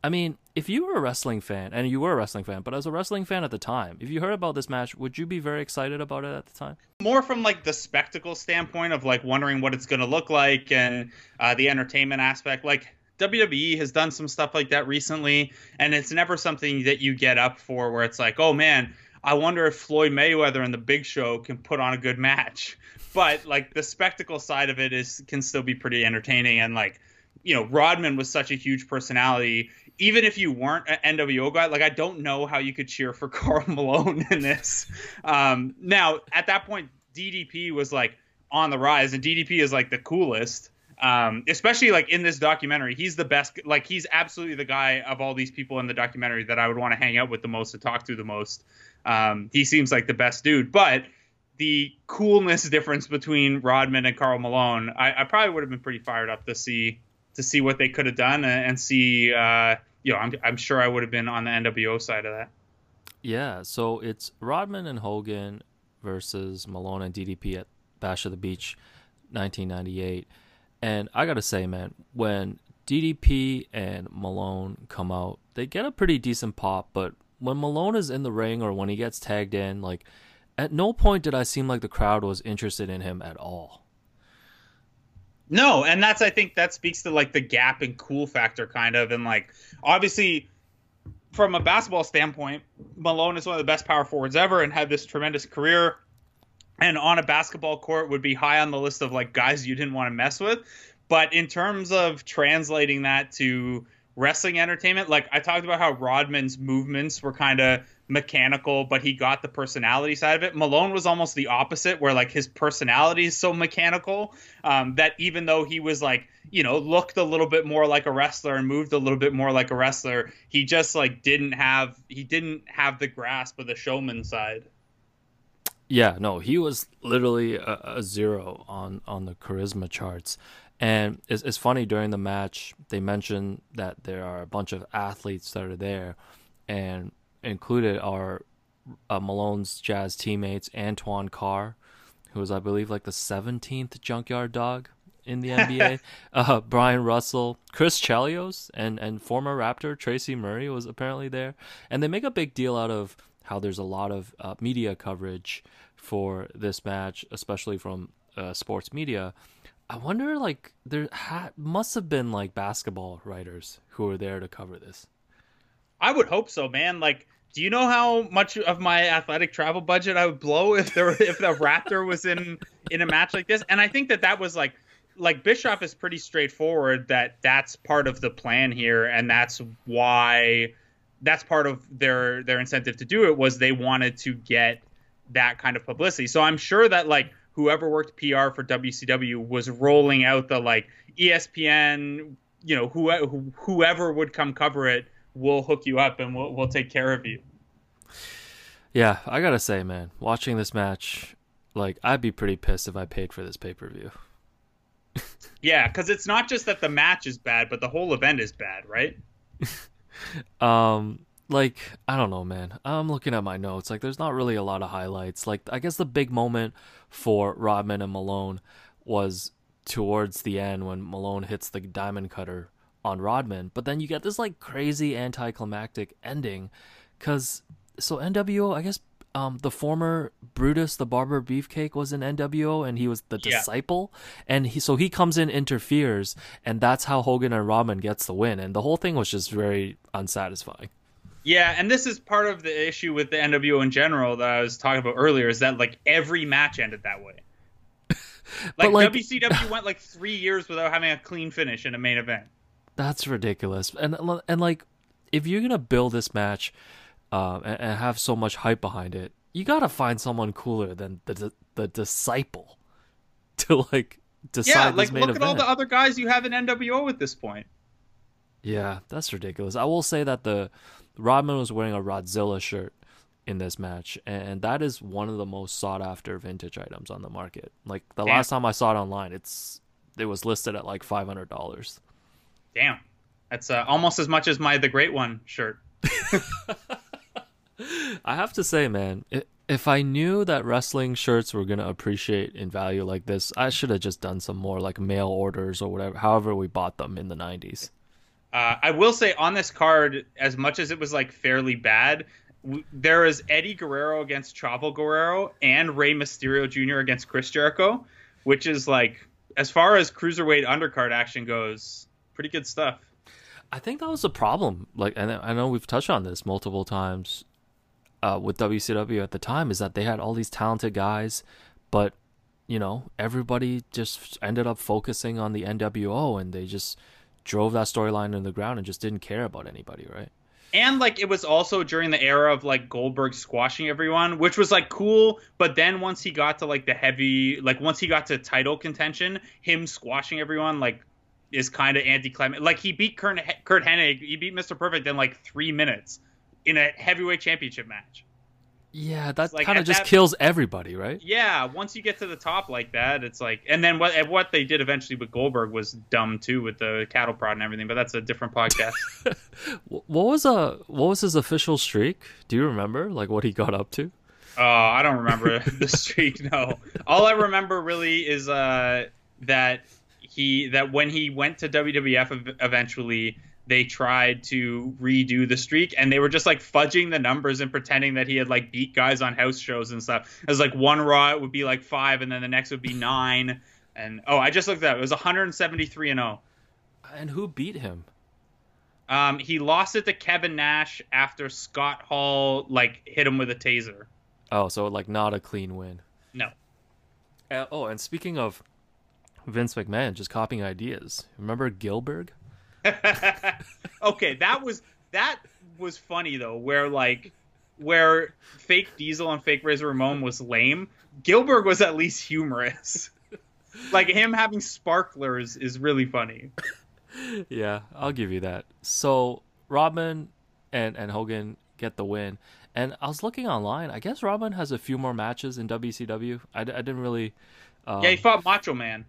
I mean, if you were a wrestling fan, and you were a wrestling fan, but as a wrestling fan at the time, if you heard about this match, would you be very excited about it at the time? More from like the spectacle standpoint of like wondering what it's going to look like and uh, the entertainment aspect. Like WWE has done some stuff like that recently, and it's never something that you get up for where it's like, oh man, I wonder if Floyd Mayweather and the Big Show can put on a good match. [LAUGHS] But like the spectacle side of it is can still be pretty entertaining, and like you know, Rodman was such a huge personality. Even if you weren't an NWO guy, like I don't know how you could cheer for [LAUGHS] Karl Malone in this. Um, now at that point, DDP was like on the rise, and DDP is like the coolest um, especially like in this documentary he's the best like he's absolutely the guy of all these people in the documentary that i would want to hang out with the most to talk to the most um, he seems like the best dude but the coolness difference between Rodman and Karl Malone, I, I, probably would have been pretty fired up to see to see what they could have done and, see. Uh, you know, I'm I'm sure I would have been on the NWO side of that. Yeah, so it's Rodman and Hogan versus Malone and DDP at Bash at the Beach, 1998, and I gotta say, man, when DDP and Malone come out, they get a pretty decent pop, but when Malone is in the ring or when he gets tagged in, like at no point did I seem like the crowd was interested in him at all. No, and that's I think that speaks to like the gap and cool factor kind of and like obviously from a basketball standpoint, Malone is one of the best power forwards ever and had this tremendous career and on a basketball court would be high on the list of like guys you didn't want to mess with. But in terms of translating that to wrestling entertainment. Like I talked about how Rodman's movements were kind of mechanical, but he got the personality side of it. Malone was almost the opposite, where like his personality is so mechanical um, that even though he was like, you know, looked a little bit more like a wrestler and moved a little bit more like a wrestler, he just like didn't have he didn't have the grasp of the showman side. Yeah, no, he was literally a, a zero on on the charisma charts. And it's, it's funny during the match, they mentioned that there are a bunch of athletes that are there, and included are uh, Malone's Jazz teammates, Antoine Carr, who was, I believe, like the 17th junkyard dog in the NBA, [LAUGHS] uh, Bryon Russell, Chris Chelios, and, and former Raptor Tracy Murray was apparently there. And they make a big deal out of how there's a lot of uh, media coverage for this match, especially from uh, sports media. I wonder, like, there ha- must have been like basketball writers who were there to cover this. I would hope so, man. Like, do you know how much of my athletic travel budget I would blow if there [LAUGHS] if the Raptor was in in a match like this? And I think that that was like like Bischoff is pretty straightforward that that's part of the plan here, and that's why that's part of their their incentive to do it was they wanted to get that kind of publicity. So I'm sure that like whoever worked PR for WCW was rolling out the like ESPN, you know, who, whoever would come cover it we'll hook you up and we'll, we'll take care of you. Yeah, I gotta say, man, watching this match, like, I'd be pretty pissed if I paid for this pay per view. [LAUGHS] yeah, because it's not just that the match is bad, but the whole event is bad, right? [LAUGHS] um, like I don't know, man. I'm looking at my notes. Like, there's not really a lot of highlights. Like, I guess the big moment for Rodman and Malone was towards the end when Malone hits the diamond cutter on Rodman. But then you get this like crazy anticlimactic ending, because so NWO, I guess. Um, the former Brutus, the barber beefcake, was in NWO, and he was the yeah. disciple. And he, so he comes in, interferes, and that's how Hogan and Rodman gets the win. And the whole thing was just very unsatisfying. Yeah, and this is part of the issue with the NWO in general that I was talking about earlier is that like every match ended that way. [LAUGHS] like, like WCW went like three years without having a clean finish in a main event. That's ridiculous. And and like if you're gonna build this match um, and, and, have so much hype behind it, you gotta find someone cooler than the the, the disciple [LAUGHS] to like decide. Yeah, like look event. at all the other guys you have in NWO at this point. Yeah, that's ridiculous. I will say that the Rodman was wearing a Rodzilla shirt in this match, and that is one of the most sought after vintage items on the market. Like the Damn. last time I saw it online, it's it was listed at like five hundred dollars. Damn, that's uh, almost as much as my the Great One shirt. [LAUGHS] I have to say, man, if I knew that wrestling shirts were gonna appreciate in value like this, I should have just done some more like mail orders or whatever. However, we bought them in the '90s. Uh, I will say on this card, as much as it was like fairly bad, w- there is Eddie Guerrero against Chavo Guerrero and Rey Mysterio Jr. against Chris Jericho, which is like, as far as cruiserweight undercard action goes, pretty good stuff. I think that was a problem. Like, and I know we've touched on this multiple times uh, with WCW at the time, is that they had all these talented guys, but you know everybody just ended up focusing on the NWO, and they just drove that storyline in the ground and just didn't care about anybody, right? And like it was also during the era of like Goldberg squashing everyone, which was like cool. But then once he got to like the heavy, like once he got to title contention, him squashing everyone like is kind of anticlimactic. Like he beat Kurt, Curt Hennig, he beat Mr. Perfect in like three minutes in a heavyweight championship match. Yeah, that like, kind of just that- kills everybody, right? Yeah, once you get to the top like that, it's like, and then what and what they did eventually with Goldberg was dumb too, with the cattle prod and everything. But that's a different podcast. [LAUGHS] What was uh what was his official streak? Do you remember like what he got up to? Oh, I don't remember [LAUGHS] the streak. No, all I remember really is uh, that he that when he went to WWF eventually, they tried to redo the streak, and they were just like fudging the numbers and pretending that he had like beat guys on house shows and stuff. It was like one Raw it would be like five, and then the next would be nine. And oh, I just looked at it. It was 173 and oh. 0. And who beat him? Um, he lost it to Kevin Nash after Scott Hall like hit him with a taser. Oh, so like not a clean win. No. Uh, oh, and speaking of Vince McMahon just copying ideas, remember Gillberg? [LAUGHS] okay, that was that was funny though, where like where fake Diesel and fake Razor Ramon was lame, Gillberg was at least humorous. [LAUGHS] like him having sparklers is really funny. yeah, I'll give you that. So Rodman and and Hogan get the win, and I was looking online. I guess Rodman has a few more matches in WCW. I, I didn't really. Um, yeah, he fought Macho Man.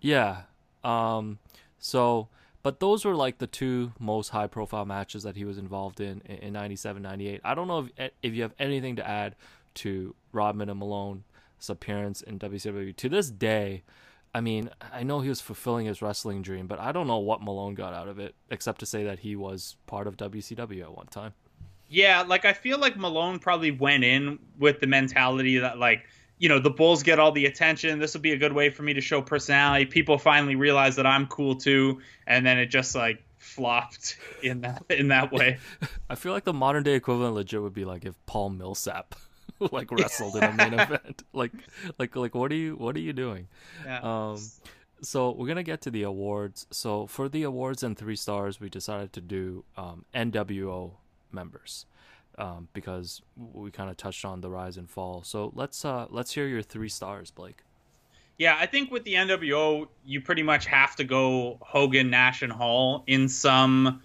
Yeah. Um. So, but those were like the two most high profile matches that he was involved in in, in 97, 98. I don't know if eh, if you have anything to add to Rodman and Malone's appearance in WCW to this day. I mean, I know he was fulfilling his wrestling dream, but I don't know what Malone got out of it, except to say that he was part of WCW at one time. Yeah, like I feel like Malone probably went in with the mentality that like, you know, the Bulls get all the attention. This will be a good way for me to show personality. People finally realize that I'm cool too, and then it just like flopped in that in that way. [LAUGHS] I feel like the modern day equivalent legit would be like if Paul Millsap [LAUGHS] like [LAUGHS] wrestled in a main event. Like like like what are you what are you doing? Yeah. Um so we're gonna get to the awards. So for the awards and three stars, we decided to do um, NWO members um, because we kind of touched on the rise and fall. So let's uh, let's hear your three stars, Blake. Yeah, I think with the NWO, you pretty much have to go Hogan, Nash, and Hall in some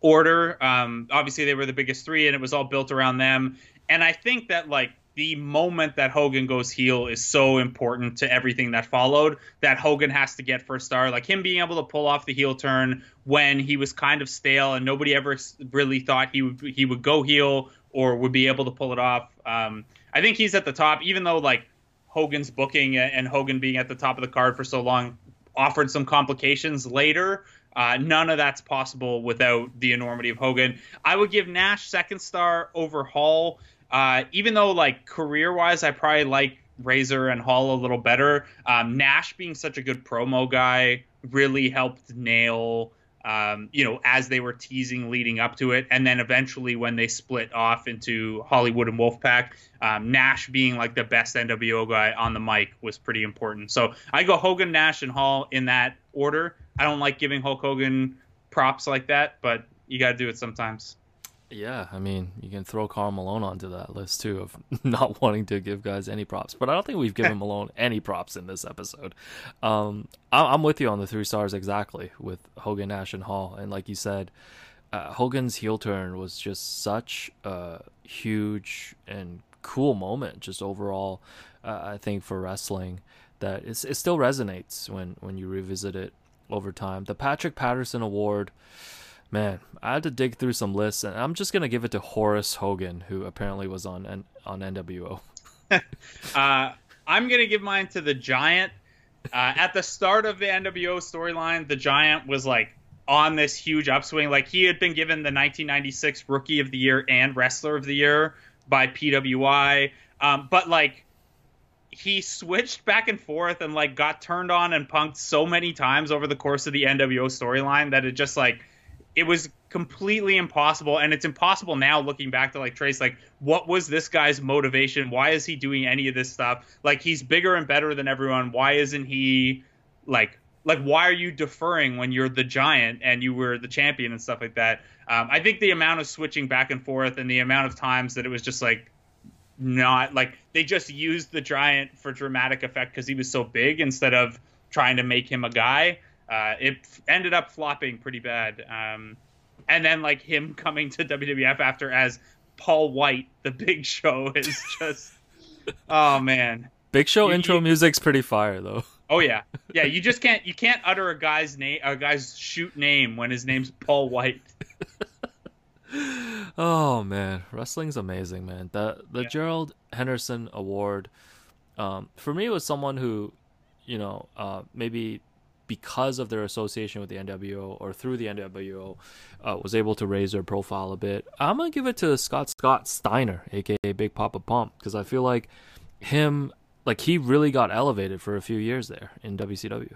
order. Um, obviously, they were the biggest three, and it was all built around them. And I think that like the moment that Hogan goes heel is so important to everything that followed that Hogan has to get first star. Like him being able to pull off the heel turn when he was kind of stale and nobody ever really thought he would he would go heel or would be able to pull it off. Um, I think he's at the top, even though like Hogan's booking and Hogan being at the top of the card for so long offered some complications later. Uh, none of that's possible without the enormity of Hogan. I would give Nash second star over Hall, uh, even though like career wise, I probably like Razor and Hall a little better. Um, Nash being such a good promo guy really helped nail. Um, you know, as they were teasing leading up to it, and then eventually when they split off into Hollywood and Wolfpack, um, Nash being like the best NWO guy on the mic was pretty important. So I go Hogan, Nash, and Hall in that order. I don't like giving Hulk Hogan props like that, but you got to do it sometimes. Yeah, I mean, you can throw Karl Malone onto that list too of [LAUGHS] not wanting to give guys any props, but I don't think we've given [LAUGHS] Malone any props in this episode. Um, I- I'm with you on the three stars exactly with Hogan, Nash, and Hall, and like you said, uh, Hogan's heel turn was just such a huge and cool moment, just overall. Uh, I think for wrestling, that it's, it still resonates when when you revisit it over time. The Patrick Patterson Award. Man, I had to dig through some lists, and I'm just gonna give it to Horace Hogan, who apparently was on N- on NWO. [LAUGHS] Uh, I'm gonna give mine to the Giant. Uh, at the start of the NWO storyline, the Giant was like on this huge upswing. Like he had been given the 1996 Rookie of the Year and Wrestler of the Year by PWI, um, but like he switched back and forth and like got turned on and punked so many times over the course of the NWO storyline that it just like it was completely impossible and it's impossible now looking back to like trace like what was this guy's motivation? Why is he doing any of this stuff? Like he's bigger and better than everyone. Why isn't he like like why are you deferring when you're the giant and you were the champion and stuff like that? Um, i think the amount of switching back and forth and the amount of times that it was just like not like they just used the giant for dramatic effect because he was so big instead of trying to make him a guy uh, it f- ended up flopping pretty bad um, and then like him [LAUGHS] coming to WWF after as Paul White, the Big Show, [LAUGHS] is just oh man. Big Show You- intro you- music's pretty fire though. Oh yeah, [LAUGHS] yeah. You just can't you can't utter a guy's name a guy's shoot name when his name's Paul White. Oh man, wrestling's amazing, man. The the Yeah. Gerald Henderson Award, um, for me was someone who, you know, uh, maybe because of their association with the NWO or through the NWO, uh, was able to raise their profile a bit. I'm gonna give it to Scott Scott Steiner, aka Big Poppa Pump, because I feel like him, like he really got elevated for a few years there in WCW.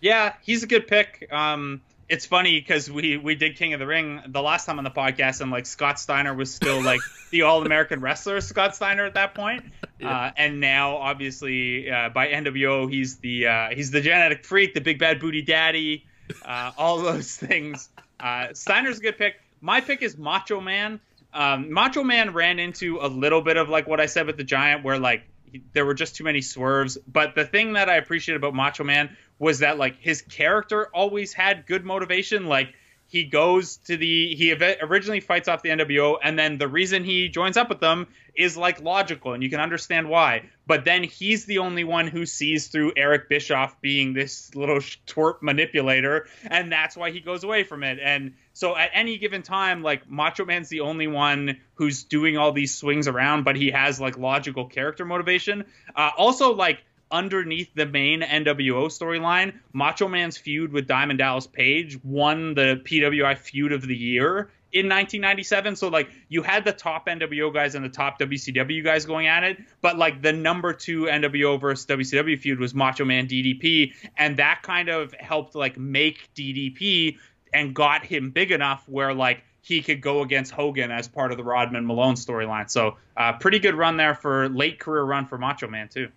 Yeah, he's a good pick. Um, it's funny because we we did King of the Ring the last time on the podcast, and like Scott Steiner was still like the All American wrestler Scott Steiner at that point. Yeah. Uh, and now, obviously, uh, by NWO, he's the uh, he's the genetic freak, the big bad booty daddy, uh, all those things. Uh, Steiner's a good pick. My pick is Macho Man. Um, Macho Man ran into a little bit of like what I said with the Giant, where like he- there were just too many swerves. But the thing that I appreciate about Macho Man was that like his character always had good motivation. Like he goes to the he originally fights off the NWO, and then the reason he joins up with them is like logical, and you can understand why. But then he's the only one who sees through Eric Bischoff being this little twerp manipulator, and that's why he goes away from it. And so at any given time, like Macho Man's the only one who's doing all these swings around, but he has like logical character motivation. Uh, also, like underneath the main NWO storyline, Macho Man's feud with Diamond Dallas Page won the PWI feud of the year in 1997. So like you had the top NWO guys and the top WCW guys going at it, but like the number two NWO versus WCW feud was Macho Man DDP, and that kind of helped like make DDP and got him big enough where like he could go against Hogan as part of the Rodman Malone storyline. So uh, pretty good run there for late career run for Macho Man too.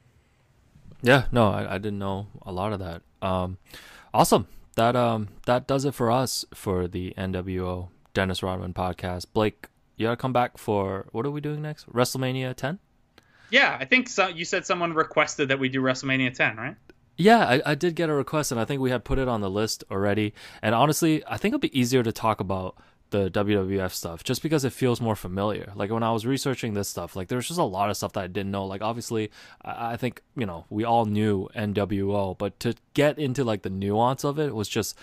Yeah, no, I, I didn't know a lot of that. Um, awesome. That um that does it for us for the NWO Dennis Rodman podcast. Blake, you gotta come back for what are we doing next? WrestleMania 10. Yeah, I think so. You said someone requested that we do WrestleMania 10, right? Yeah, I, I did get a request, and I think we had put it on the list already. And honestly, I think it'll be easier to talk about the WWF stuff just because it feels more familiar. Like when I was researching this stuff, like there's just a lot of stuff that I didn't know. Like obviously, I, think you know we all knew NWO, but to get into like the nuance of it was just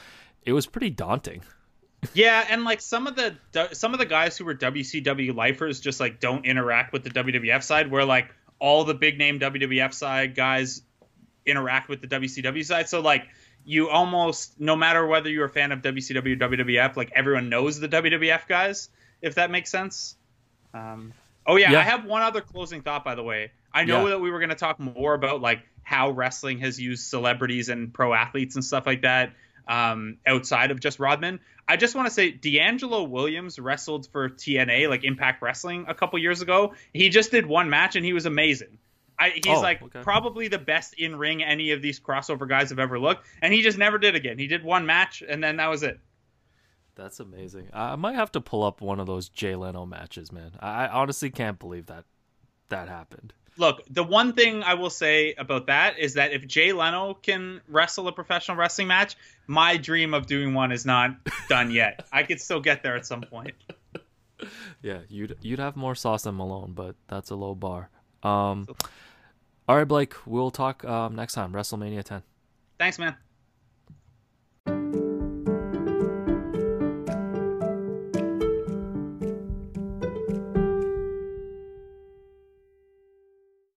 it was pretty daunting. Yeah, and like some of the some of the guys who were WCW lifers just like don't interact with the WWF side, where like all the big name WWF side guys interact with the WCW side. So like you almost no matter whether you're a fan of WCW WWF, like everyone knows the WWF guys, if that makes sense. Um, oh yeah, Yeah. I have one other closing thought by the way. I know Yeah. that we were going to talk more about like how wrestling has used celebrities and pro athletes and stuff like that um, outside of just Rodman. I just want to say DeAngelo Williams wrestled for TNA, like Impact Wrestling, a couple years ago. He just did one match and he was amazing. I, he's Oh, like okay. probably the best in ring any of these crossover guys have ever looked, and he just never did again. He did one match and then that was it. That's amazing. I might have to pull up one of those Jay Leno matches, man. I, I honestly can't believe that that happened. Look, the one thing I will say about that is that if Jay Leno can wrestle a professional wrestling match, my dream of doing one is not done yet. [LAUGHS] I could still get there at some point. Yeah, you'd you'd have more sauce than Malone, but that's a low bar. Um, all right, Blake, we'll talk um, next time. WrestleMania 10. Thanks, man.